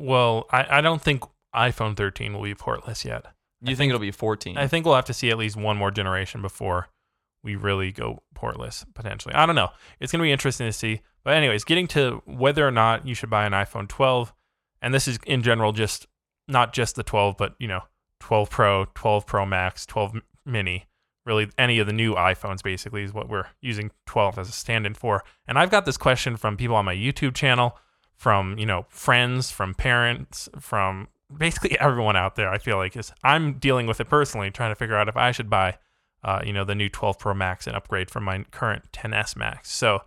well, I, I don't think iPhone 13 will be portless yet. Do you think, it'll be 14? I think we'll have to see at least one more generation before we really go portless potentially. I don't know. It's going to be interesting to see. But anyways, getting to whether or not you should buy an iPhone 12, and this is in general just not just the 12, but you know, 12 Pro, 12 Pro Max, 12 Mini, really any of the new iPhones basically is what we're using 12 as a stand-in for. And I've got this question from people on my YouTube channel, from, you know, friends, from parents, from basically everyone out there. I feel like is I'm dealing with it personally, trying to figure out if I should buy, uh, you know, the new 12 Pro Max and upgrade from my current 10s Max. So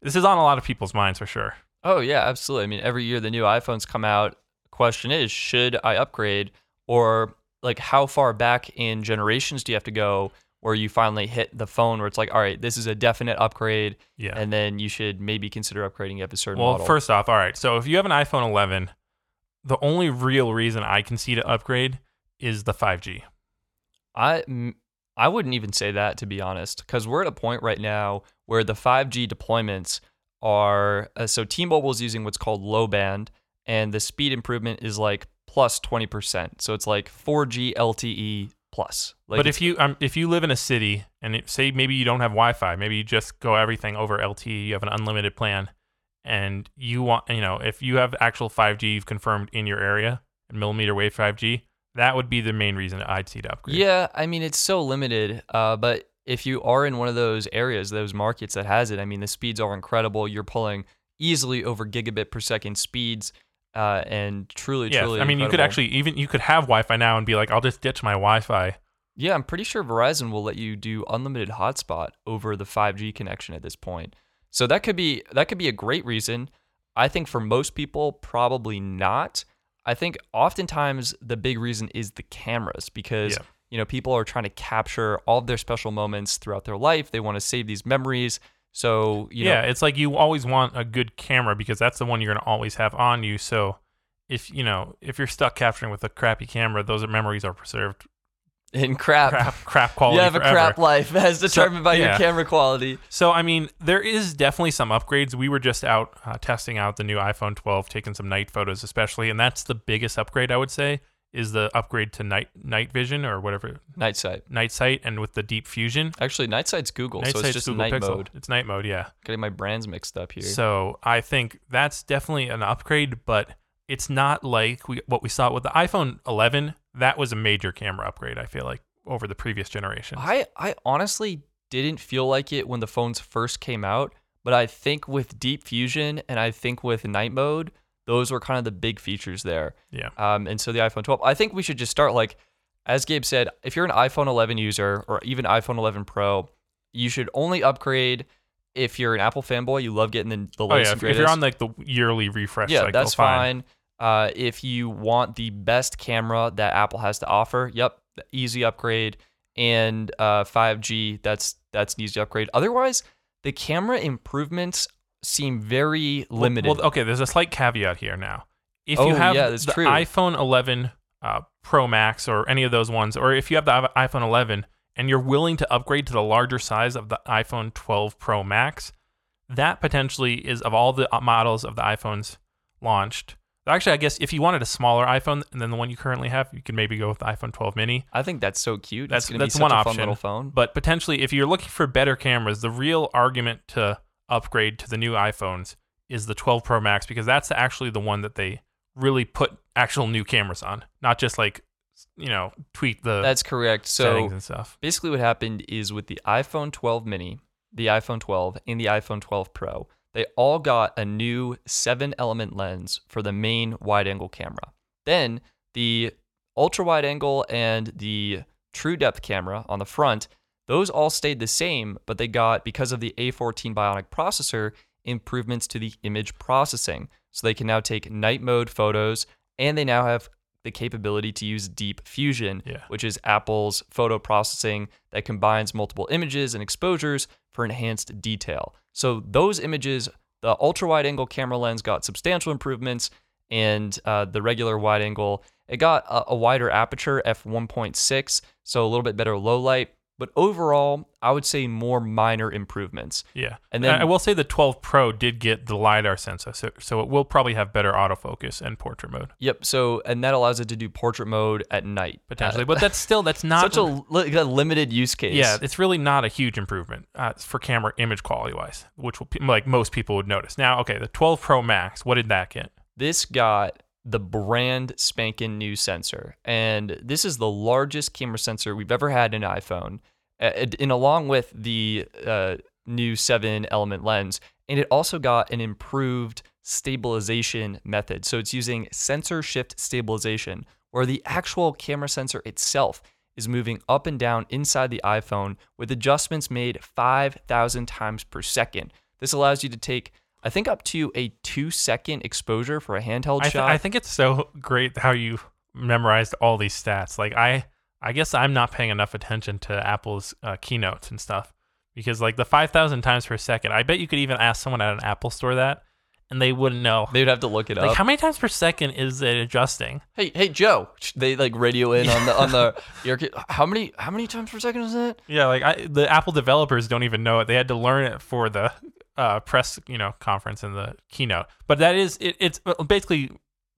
this is on a lot of people's minds for sure. Oh yeah, absolutely. I mean, every year the new iPhones come out. Question is, should I upgrade, or like how far back in generations do you have to go where you finally hit the phone where it's like, all right, this is a definite upgrade, Yeah. and then you should maybe consider upgrading if a certain well, model. first off, all right. So if you have an iPhone 11, the only real reason I can see to upgrade is the 5G. I mm, wouldn't even say that to be honest, because we're at a point right now where the 5G deployments are uh, so T-Mobile is using what's called low band, and the speed improvement is like plus 20%. So it's like 4G LTE plus. Like but if you um, if you live in a city and it, say maybe you don't have Wi-Fi, maybe you just go everything over LTE, you have an unlimited plan, and you want you know if you have actual 5G you've confirmed in your area, millimeter wave 5G, that would be the main reason I'd see to upgrade. Yeah, I mean it's so limited. Uh, but if you are in one of those areas, those markets that has it, I mean the speeds are incredible. You're pulling easily over gigabit per second speeds, uh, and truly, Yeah, truly. I mean, you could actually even you could have Wi-Fi now and be like, I'll just ditch my Wi-Fi. Yeah, I'm pretty sure Verizon will let you do unlimited hotspot over the 5G connection at this point. So that could be that could be a great reason. I think for most people, probably not. I think oftentimes the big reason is the cameras because Yeah. you know people are trying to capture all of their special moments throughout their life. They want to save these memories. So you yeah, know, it's like you always want a good camera because that's the one you're gonna always have on you. So if you know if you're stuck capturing with a crappy camera, those memories are preserved in crap, crap crap quality. you have a crap life as determined by your camera quality. So I mean, there is definitely some upgrades. We were just out uh, testing out the new iPhone 12, taking some night photos, especially, and that's the biggest upgrade I would say is the upgrade to night night vision or whatever Night sight. night sight and with the deep fusion. Actually, night sight's Google, Night so it's just Google night Pixel. mode. It's night mode, yeah. Getting my brands mixed up here. So I think that's definitely an upgrade, but it's not like we, what we saw with the iPhone 11. That was a major camera upgrade. I feel like over the previous generation. I, I honestly didn't feel like it when the phones first came out, but I think with Deep Fusion and I think with Night Mode, those were kind of the big features there. yeah, Um, and so the iPhone 12, I think we should just start like, as Gabe said, if you're an iPhone 11 user or even iPhone 11 Pro, you should only upgrade if you're an Apple fanboy. You love getting the, the oh latest yeah. If, if you're on like the yearly refresh yeah, cycle, that's fine. Uh, if you want the best camera that Apple has to offer, yep, easy upgrade. And uh, 5G, that's that's an easy upgrade. Otherwise, the camera improvements seem very limited. Well, okay, there's a slight caveat here now. If Oh, you have yeah, the true. iPhone 11 uh, Pro Max or any of those ones, or if you have the iPhone 11 and you're willing to upgrade to the larger size of the iPhone 12 Pro Max, that potentially is of all the uh, models of the iPhones launched. Actually, I guess if you wanted a smaller iPhone than the one you currently have, you could maybe go with the iPhone 12 mini. I think that's so cute. That's that's be such one a option. little phone. But potentially, if you're looking for better cameras, the real argument to upgrade to the new iPhones is the 12 Pro Max because that's actually the one that they really put actual new cameras on, not just like you know tweak the That's correct. So settings and stuff. basically what happened is with the iPhone 12 mini, the iPhone 12, and the iPhone 12 Pro, they all got a new 7 element lens for the main wide angle camera. Then the ultra wide angle and the true depth camera on the front, those all stayed the same, but they got because of the A14 Bionic processor improvements to the image processing. So they can now take night mode photos and they now have the capability to use deep fusion Yeah. which is Apple's photo processing that combines multiple images and exposures for enhanced detail. So those images, the ultra wide angle camera lens got substantial improvements, and uh, the regular wide angle it got a, a wider aperture f1.6, so a little bit better low light. But overall, I would say more minor improvements. Yeah, And then- I will say the 12 Pro did get the lidar sensor, so, so it will probably have better autofocus and portrait mode Yep. So and that allows it to do portrait mode at night potentially. Uh, but that's still that's not such a, li- a limited use case. Yeah, it's really not a huge improvement uh, for camera image quality wise, which will, like most people would notice. Now, okay, the 12 Pro Max, what did that get? This got the brand spanking new sensor, and this is the largest camera sensor we've ever had in iPhone, and and along with the uh, new seven element lens, and it also got an improved stabilization method. So it's using sensor shift stabilization, where the actual camera sensor itself is moving up and down inside the iPhone with adjustments made 5,000 times per second. This allows you to take, I think, up to a two second exposure for a handheld I, th- shot. I think it's so great how you memorized all these stats. Like I, I guess I'm not paying enough attention to Apple's uh, keynotes and stuff because like the 5,000 times per second, I bet you could even ask someone at an Apple store that, and they wouldn't know. They'd have to look it up. Like up. how many times per second is it adjusting? hey, hey, Joe! They like radio in on the on the ear. How many how many times per second is that? Yeah, like I, the Apple developers don't even know it. They had to learn it for the uh, press, you know, conference and the keynote. But that is it, it's uh, basically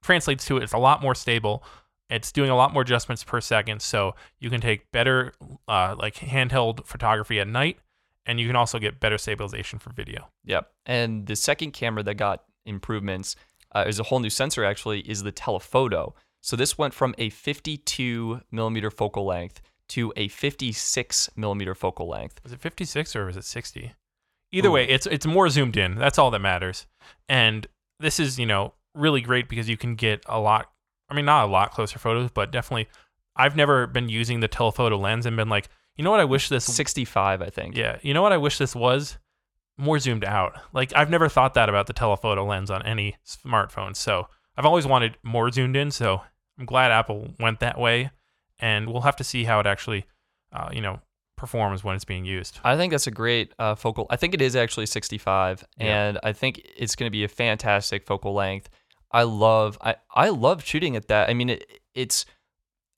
translates to it, it's a lot more stable. It's doing a lot more adjustments per second, so you can take better uh, like handheld photography at night, and you can also get better stabilization for video. Yep. And the second camera that got improvements uh, is a whole new sensor. Actually, is the telephoto. So this went from a 52 millimeter focal length to a 56 millimeter focal length. Was it 56 or was it 60? Either Ooh. way, it's it's more zoomed in. That's all that matters. And this is, you know, really great because you can get a lot I mean not a lot closer photos, but definitely I've never been using the telephoto lens and been like, you know what I wish this 65, I think. Yeah, you know what I wish this was? More zoomed out. Like I've never thought that about the telephoto lens on any smartphone. So I've always wanted more zoomed in, so I'm glad Apple went that way and we'll have to see how it actually uh, you know, performs when it's being used. I think that's a great uh, focal. I think it is actually 65, Yeah. and I think it's going to be a fantastic focal length. I love I I love shooting at that. I mean, it, it's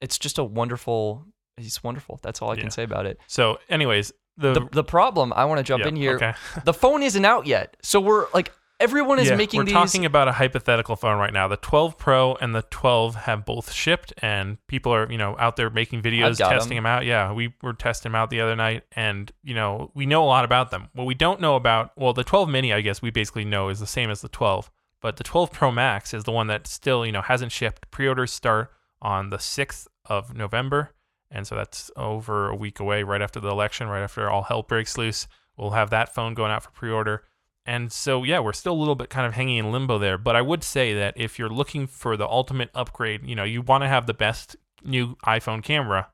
it's just a wonderful. It's wonderful. That's all I Yeah. can say about it. So, anyways, the, The the problem I want to jump yeah, in here. Okay. The phone isn't out yet, so we're like everyone is Yeah, making we're these. talking about a hypothetical phone right now. The 12 Pro and the 12 have both shipped, and people are you know out there making videos testing testing 'em. them out. Yeah, we were testing them out the other night, and you know we know a lot about them. What we don't know about, well, the 12 Mini, I guess we basically know is the same as the 12, but the 12 Pro Max is the one that still you know hasn't shipped. Pre-orders start on the 6th of November, and so that's over a week away, right after the election, right after all hell breaks loose. We'll have that phone going out for pre-order. And so, yeah, we're still a little bit kind of hanging in limbo there. But I would say that if you're looking for the ultimate upgrade, you know, you want to have the best new iPhone camera,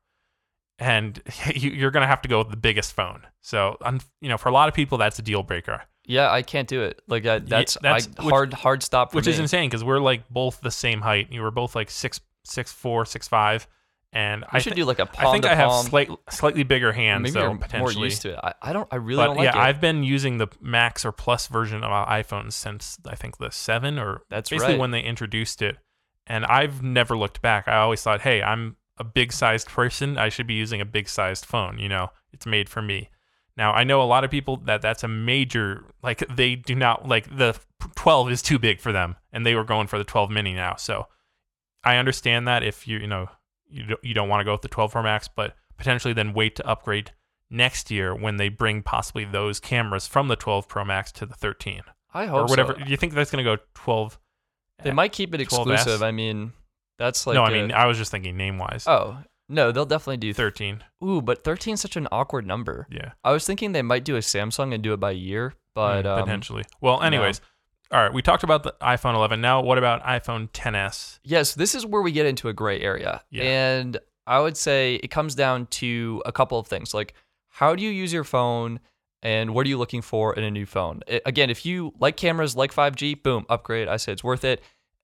and you- you're going to have to go with the biggest phone. So, you know, for a lot of people, that's a deal breaker, yeah, I can't do it. Like I, that's, that's- I, which- hard hard stop for which me. is insane because we're like both the same height. You were both like six, six four, six five, and I should thi- do like a palm I think I have slight, slightly bigger hands, Maybe so you're more used to it. I, I don't. I really but don't like yeah, it. I've been using the Max or Plus version of iPhones since I think the seven or That's basically right. when they introduced it, and I've never looked back. I always thought, hey, I'm a big sized person. I should be using a big sized phone. You know, it's made for me. Now, I know a lot of people that that's a major like they do not like the 12 is too big for them and they were going for the 12 mini now. So, I understand that if you you know you don't, you don't want to go with the 12 Pro Max, but potentially then wait to upgrade next year when they bring possibly those cameras from the 12 Pro Max to the 13 I hope or whatever. so. Do you think that's going to go 12? They might keep it 12S? exclusive. I mean, that's like no, I a- mean I was just thinking name wise. oh no, they'll definitely do. 13. Ooh, but 13 is such an awkward number. Yeah. I was thinking they might do a Samsung and do it by year, but Mm, um, potentially. Well, anyways, all right. We talked about the iPhone 11. Now, what about iPhone 10s? yes, this is where we get into a gray area. Yeah. And I would say it comes down to a couple of things like how do you use your phone and what are you looking for in a new phone? I- again, if you like cameras, like 5G, boom, upgrade. I say it's worth it.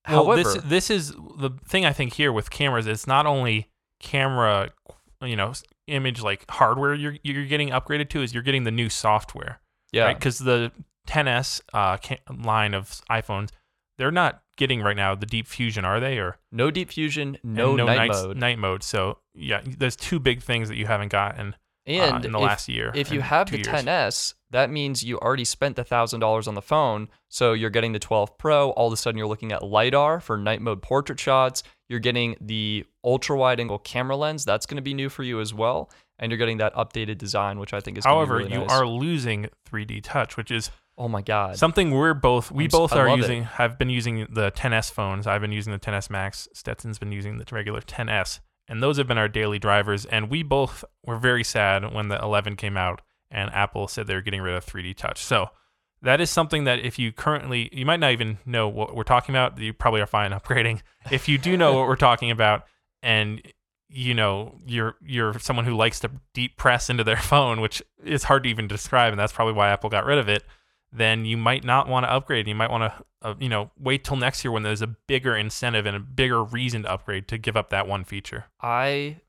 Well, However, this this is the thing I think here with cameras. It's not only camera, you know, image like hardware you're you're getting upgraded to. Is you're getting the new software, yeah, right? Because the 10s uh, line of iPhones, they're not getting right now the Deep Fusion, are they? Or no deep fusion, and no, night mode. Night mode. So yeah, there's two big things that you haven't gotten uh, in the if, last year. if you have the years. 10s, that means you already spent the thousand dollars on the phone. So you're getting the 12 Pro. All of a sudden, you're looking at lidar for night mode portrait shots. You're getting the ultra wide angle camera lens. That's going to be new for you as well. And you're getting that updated design, which I think is. However, really you nice. are losing 3D touch, which is Oh my god. something we're both we I'm both I are love it. using. Have been using the 10s phones. I've been using the 10s Max. Stetson's been using the regular 10s, and those have been our daily drivers. And we both were very sad when the 11 came out, and Apple said they were getting rid of 3D touch. So. That is something that if you currently, you might not even know what we're talking about. You probably are fine upgrading. If you do know what we're talking about, and you know you're you're someone who likes to deep press into their phone, which is hard to even describe, and that's probably why Apple got rid of it. Then you might not want to upgrade. You might want to, uh, you know, wait till next year when there's a bigger incentive and a bigger reason to upgrade to give up that one feature. I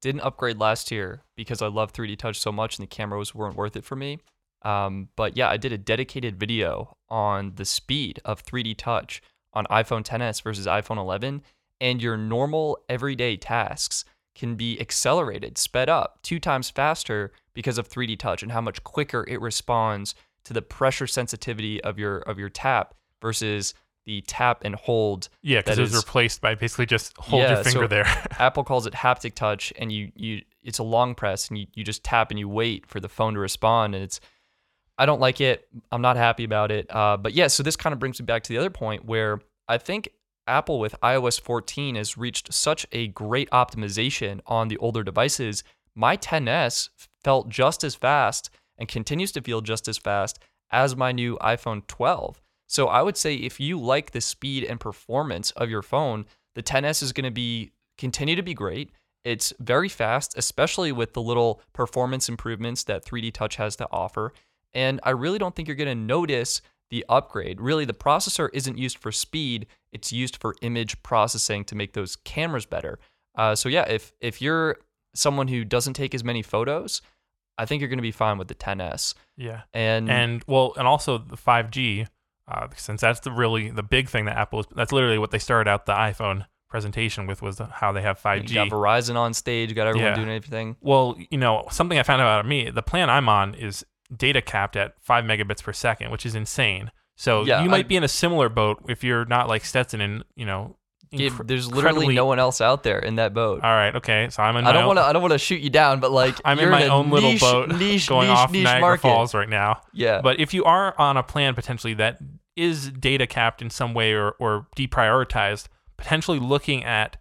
didn't upgrade last year because I love 3D touch so much and the cameras weren't worth it for me. Um, but yeah, I did a dedicated video on the speed of 3D touch on iPhone 10s versus iPhone 11, and your normal everyday tasks can be accelerated, sped up two times faster because of 3D touch and how much quicker it responds to the pressure sensitivity of your of your tap versus the tap and hold Yeah, because it was replaced by basically just hold Yeah, your finger so- there. Apple calls it haptic touch, and you you it's a long press, and you, you just tap and you wait for the phone to respond, and it's I don't like it. I'm not happy about it. Uh, but yeah, so this kind of brings me back to the other point where I think Apple with iOS 14 has reached such a great optimization on the older devices. My 10s felt just as fast and continues to feel just as fast as my new iPhone 12. So I would say if you like the speed and performance of your phone, the 10s is going to be continue to be great. It's very fast, especially with the little performance improvements that 3D Touch has to offer. And I really don't think you're going to notice the upgrade. Really, the processor isn't used for speed; it's used for image processing to make those cameras better. Uh, so yeah, if if you're someone who doesn't take as many photos, I think you're going to be fine with the 10s. yeah. And, and well, and also the 5G, uh, since that's the really the big thing that Apple is. That's literally what they started out the iPhone presentation with was the, how they have you got 5G. Verizon on stage, got everyone Yeah. doing everything. Well, you know, something I found out about me, the plan I'm on is data capped at five megabits per second, which is insane. So Yeah, you might I- be in a similar boat if you're not like Stetson and you know. There's literally no one else out there in that boat. All right, okay. So I'm in. I don't want to. I don't want to shoot you down, but like I'm in my a own little boat niche, going niche, off niche Niagara market. Falls right now. Yeah, But if you are on a plan potentially that is data capped in some way or, or deprioritized, potentially looking at,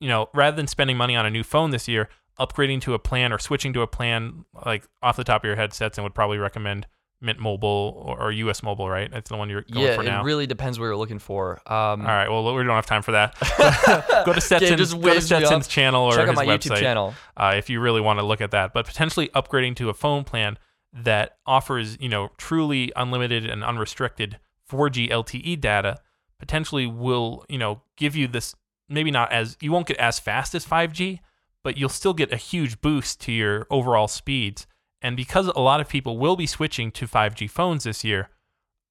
you know, rather than spending money on a new phone this year, upgrading to a plan or switching to a plan, like off the top of your head, Stetson would probably recommend Mint Mobile or, US Mobile, right? That's the one you're going yeah, for now. it really depends what you're looking for. Um, All right, well, we don't have time for that. go to Stetson's, just go to. Stetson's channel or check his my website YouTube channel. uh, if you really want to look at that. But potentially upgrading to a phone plan that offers, you know, truly unlimited and unrestricted 4G LTE data potentially will, you know, give you this maybe not as you won't get as fast as 5G, but you'll still get a huge boost to your overall speeds. And because a lot of people will be switching to 5G phones this year,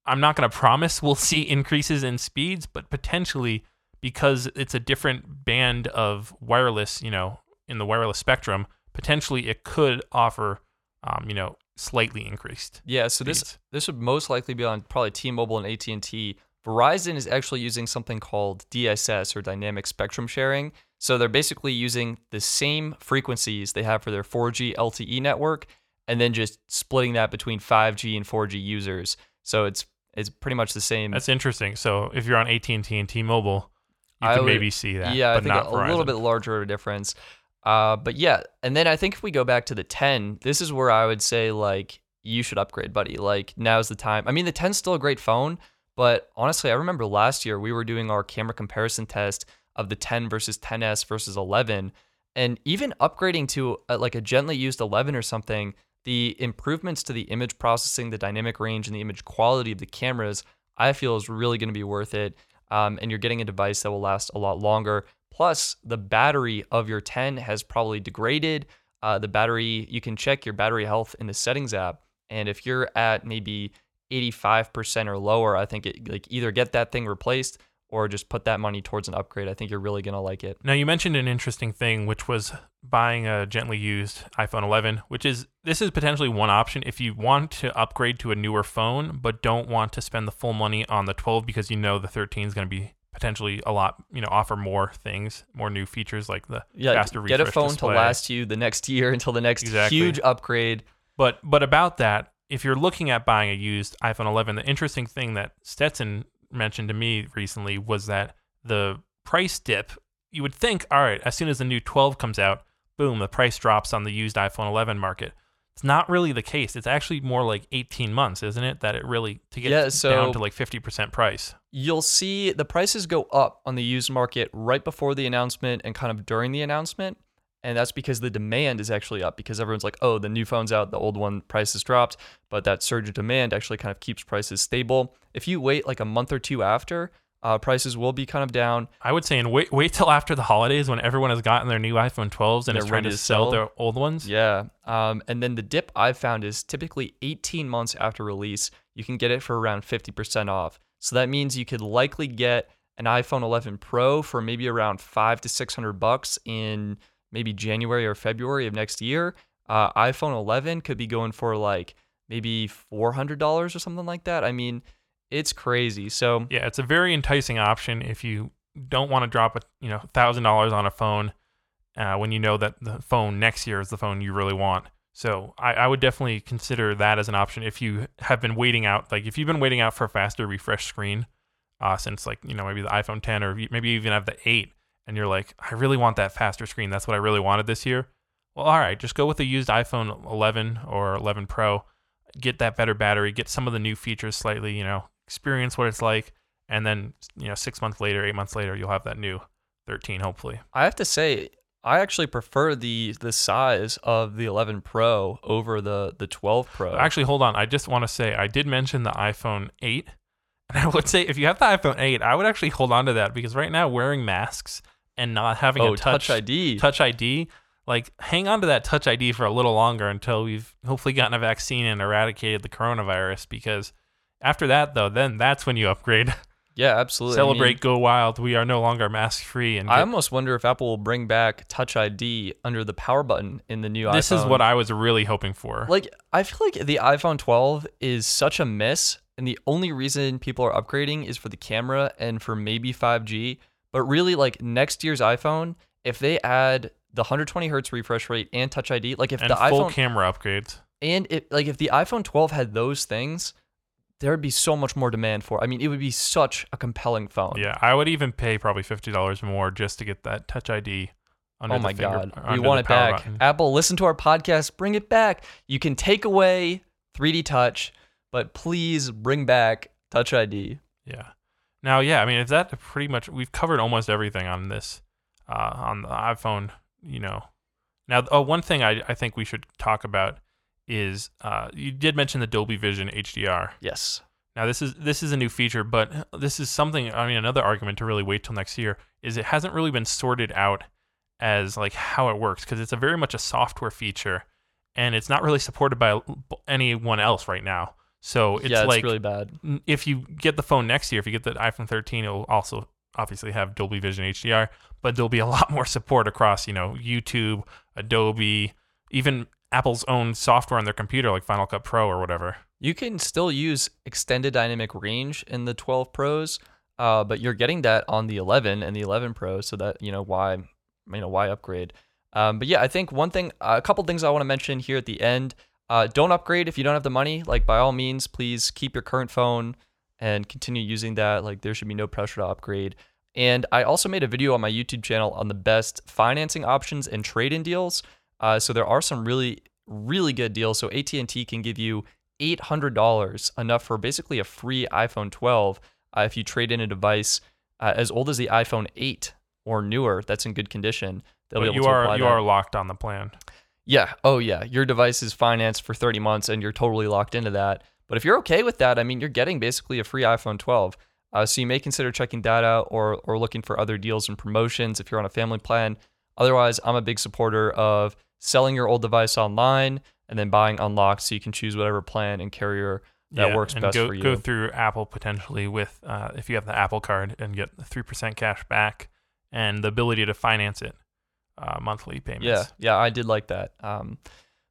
I'm not going to promise we'll see increases in speeds, but potentially because it's a different band of wireless, you know, in the wireless spectrum, potentially it could offer, um, you know, slightly increased. Yeah, so this speeds. this would most likely be on probably T-Mobile and AT&T. Verizon is actually using something called DSS or dynamic spectrum sharing. So they're basically using the same frequencies they have for their 4G LTE network and then just splitting that between 5G and 4G users. So it's it's pretty much the same. That's interesting. So if you're on AT and T and T-Mobile, you I could would- maybe see that. Yeah, I think not a, a little bit larger of a difference. Uh, but yeah, and then I think if we go back to the 10, this is where I would say like you should upgrade, buddy. Like now's the time. I mean, the 10's still a great phone, but honestly, I remember last year we were doing our camera comparison test of the 10 versus 10s versus 11, and even upgrading to a, like a gently used 11 or something, the improvements to the image processing, the dynamic range, and the image quality of the cameras, I feel is really going to be worth it. Um, and you're getting a device that will last a lot longer. Plus, the battery of your 10 has probably degraded. Uh, the battery, you can check your battery health in the settings app, and if you're at maybe 85% or lower, I think it like either get that thing replaced or just put that money towards an upgrade. I think you're really gonna like it. Now you mentioned an interesting thing, which was buying a gently used iPhone 11, which is this is potentially one option if you want to upgrade to a newer phone, but don't want to spend the full money on the 12 because you know the 13 is going to be potentially a lot, you know, offer more things, more new features like the Yeah, faster get a refresh phone display. to last you the next year until the next Exactly. huge upgrade. But but about that, if you're looking at buying a used iPhone 11, the interesting thing that Stetson mentioned to me recently was that the price dip. You would think, all right, as soon as the new 12 comes out, boom, the price drops on the used iPhone 11 market. It's not really the case. It's actually more like 18 months, isn't it? That it really to get Yeah, so- down to like 50% price. You'll see the prices go up on the used market right before the announcement and kind of during the announcement. And that's because the demand is actually up because everyone's like, oh, the new phone's out, the old one price has dropped. But that surge of demand actually kind of keeps prices stable. If you wait like a month or two after, uh, prices will be kind of down. I would say, and wait, wait till after the holidays when everyone has gotten their new iPhone 12s and They're is trying ready to to sell sell. their old ones. Yeah. Um, and then the dip I've found is typically 18 months after release, you can get it for around 50% off. So that means you could likely get an iPhone 11 Pro for maybe around five to 600 bucks in maybe January or February of next year. Uh, iPhone 11 could be going for like maybe $400 or something like that. I mean, it's crazy. So Yeah, it's a very enticing option if you don't want to drop a you know thousand dollars on a phone uh, when you know that the phone next year is the phone you really want. So I, I would definitely consider that as an option if you have been waiting out. Like if you've been waiting out for a faster refresh screen uh, since like you know maybe the iPhone 10 or maybe even have the 8, and you're like I really want that faster screen. That's what I really wanted this year. Well, all right, just go with a used iPhone 11 or 11 Pro. Get that better battery. Get some of the new features slightly. You know, experience what it's like and then you know six months later eight months later you'll have that new 13 hopefully I have to say, I actually prefer the the size of the 11 Pro over the the 12 Pro. actually hold on i just want to say i did mention the iphone 8 and i would say if you have the iphone 8 i would actually hold on to that because right now wearing masks and not having oh, a touch, ID. touch id like hang on to that touch id for a little longer until we've hopefully gotten a vaccine and eradicated the coronavirus because after that though then that's when you upgrade Yeah, absolutely. I mean, celebrate go wild we are no longer mask free and I almost wonder if Apple will bring back Touch ID under the power button in the new this iPhone. This is what i was really hoping for like. I feel like the iPhone 12 is such a miss, and the only reason people are upgrading is for the camera and for maybe 5G. But really, like next year's iPhone, if they add the 120 hertz refresh rate and Touch ID, like if and the full iPhone camera upgrades and it like if the iPhone 12 had those things, there would be so much more demand for. it. I mean, it would be such a compelling phone. Yeah, I would even pay probably fifty dollars more just to get that Touch ID. Oh my finger- god, we want it back. button. Apple, listen to our podcast, bring it back. You can take away 3D Touch, but please bring back Touch ID. Yeah. Now, yeah, I mean, is that pretty much? We've covered almost everything on this, uh, on the iPhone. You know. Now, oh, one thing I I think we should talk about is uh, you did mention the Dolby Vision HDR. Yes. Now this is this is a new feature, but this is something. I mean, another argument to really wait till next year is it hasn't really been sorted out as like how it works because it's a very much a software feature, and it's not really supported by anyone else right now. So it's yeah, it's like really bad. if you get the phone next year, if you get the iPhone 13, it'll also obviously have Dolby Vision HDR, but there'll be a lot more support across, you know, YouTube, Adobe, even Apple's own software on their computer, like Final Cut Pro or whatever. You can still use extended dynamic range in the 12 Pros, uh, but you're getting that on the 11 and the 11 Pro, so that you know why you know why upgrade. Um, but yeah, I think one thing, a couple things I want to mention here at the end. Uh, don't upgrade if you don't have the money. Like by all means, please keep your current phone and continue using that. Like there should be no pressure to upgrade. And I also made a video on my YouTube channel on the best financing options and trade-in deals. Uh, so there are some really, really good deals. So AT&T can give you $800, enough for basically a free iPhone 12 uh, if you trade in a device uh, as old as the iPhone 8 or newer that's in good condition. They'll But be able you to are apply you that. are locked on the plan. Yeah. Oh, yeah. Your device is financed for 30 months and you're totally locked into that. But if you're okay with that, I mean, you're getting basically a free iPhone 12. Uh, so you may consider checking that out or, or looking for other deals and promotions if you're on a family plan. Otherwise, I'm a big supporter of selling your old device online and then buying unlocked so you can choose whatever plan and carrier that Yeah, works best go, for you. Go through Apple potentially with uh, if you have the Apple card and get three percent cash back and the ability to finance it uh, monthly payments. Yeah, yeah, I did like that. Um,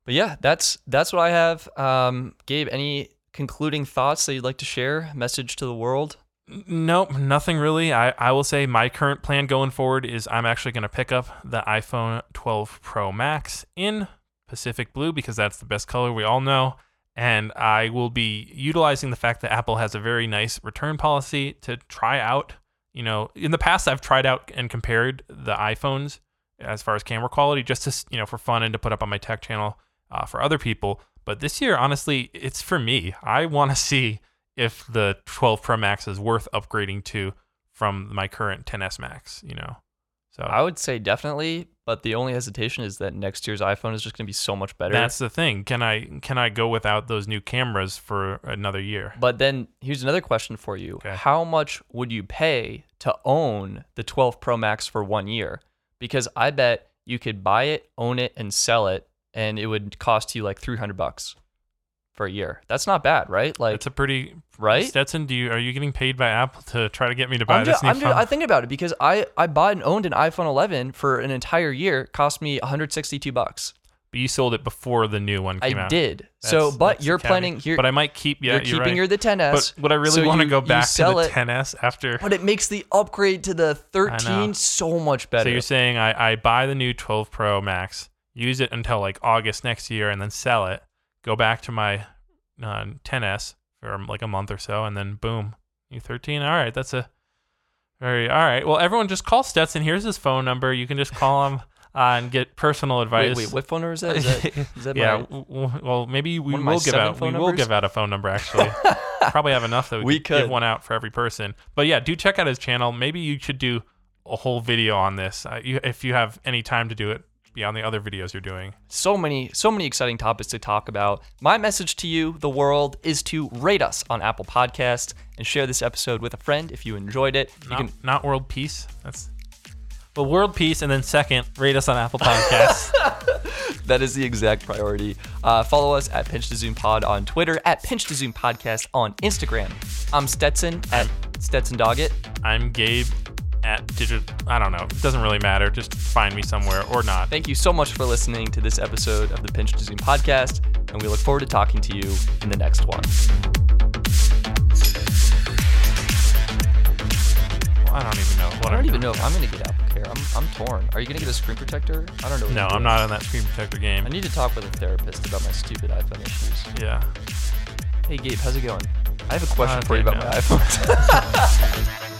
but yeah, that's that's what I have. Um, Gabe, any concluding thoughts that you'd like to share? Message to the world? Nope, nothing really. I, I will say my current plan going forward is I'm actually going to pick up the iPhone 12 Pro Max in Pacific Blue because that's the best color we all know. And I will be utilizing the fact that Apple has a very nice return policy to try out. You know, in the past, I've tried out and compared the iPhones as far as camera quality just to, you know, for fun and to put up on my tech channel uh, for other people. But this year, honestly, it's for me. I want to see if the 12 Pro Max is worth upgrading to from my current 10s Max, you know. So I would say definitely, but the only hesitation is that next year's iPhone is just going to be so much better. that's the thing. Can I can I go without those new cameras for another year? but then here's another question for you. Okay. How much would you pay to own the 12 Pro Max for one year? Because I bet you could buy it, own it, and sell it, and it would cost you like 300 bucks for a year. That's not bad, right? Like, It's a pretty right? Stetson, do you are you getting paid by Apple to try to get me to buy I'm this just, new I'm phone? just, I think about it because I, I bought and owned an iPhone 11 for an entire year. It cost me 162 bucks. But you sold it before the new one came out. I out. did. so, but that's you're caveat. planning here. But I might keep yeah, you're keeping right. your the 10s. But would I really so want to you- go you back to sell the it, 10s after But it makes the upgrade to the 13 so much better. So you're saying I, I buy the new 12 Pro Max, use it until like August next year, and then sell it, go back to my uh, 10s for like a month or so, and then boom, new 13. All right, that's a very all right. Well, everyone just call Stetson. Here's his phone number. You can just call him uh, and get personal advice. wait, what phone number is that? Is that, is that yeah. my- w- well, maybe we One of my will give out. We phone will give out a phone number. Actually, probably have enough that we, We could give one out for every person. But yeah, do check out his channel. Maybe you should do a whole video on this uh, you, if you have any time to do it beyond the other videos you're doing. so many so many exciting topics to talk about my message to you the world is to rate us on apple podcast and share this episode with a friend if you enjoyed it you Not, can not world peace. That's well, world peace, and then second, rate us on Apple Podcasts. that is the exact priority uh, follow us at pinch to zoom pod on twitter at pinch to zoom podcast on instagram i'm stetson at stetson doggett I'm Gabe at Digit. I don't know. It doesn't really matter. Just find me somewhere or not. thank you so much for listening to this episode of the pinch to zoom podcast and we look forward to talking to you in the next one I don't even know what i don't I'm even know if i'm gonna get apple care i'm, I'm torn are you gonna get a screen protector i don't know what No, I'm not on that screen protector game. I need to talk with a therapist about my stupid iPhone issues. Yeah. Hey Gabe, how's it going? I have a question Uh, for you about my iPhone.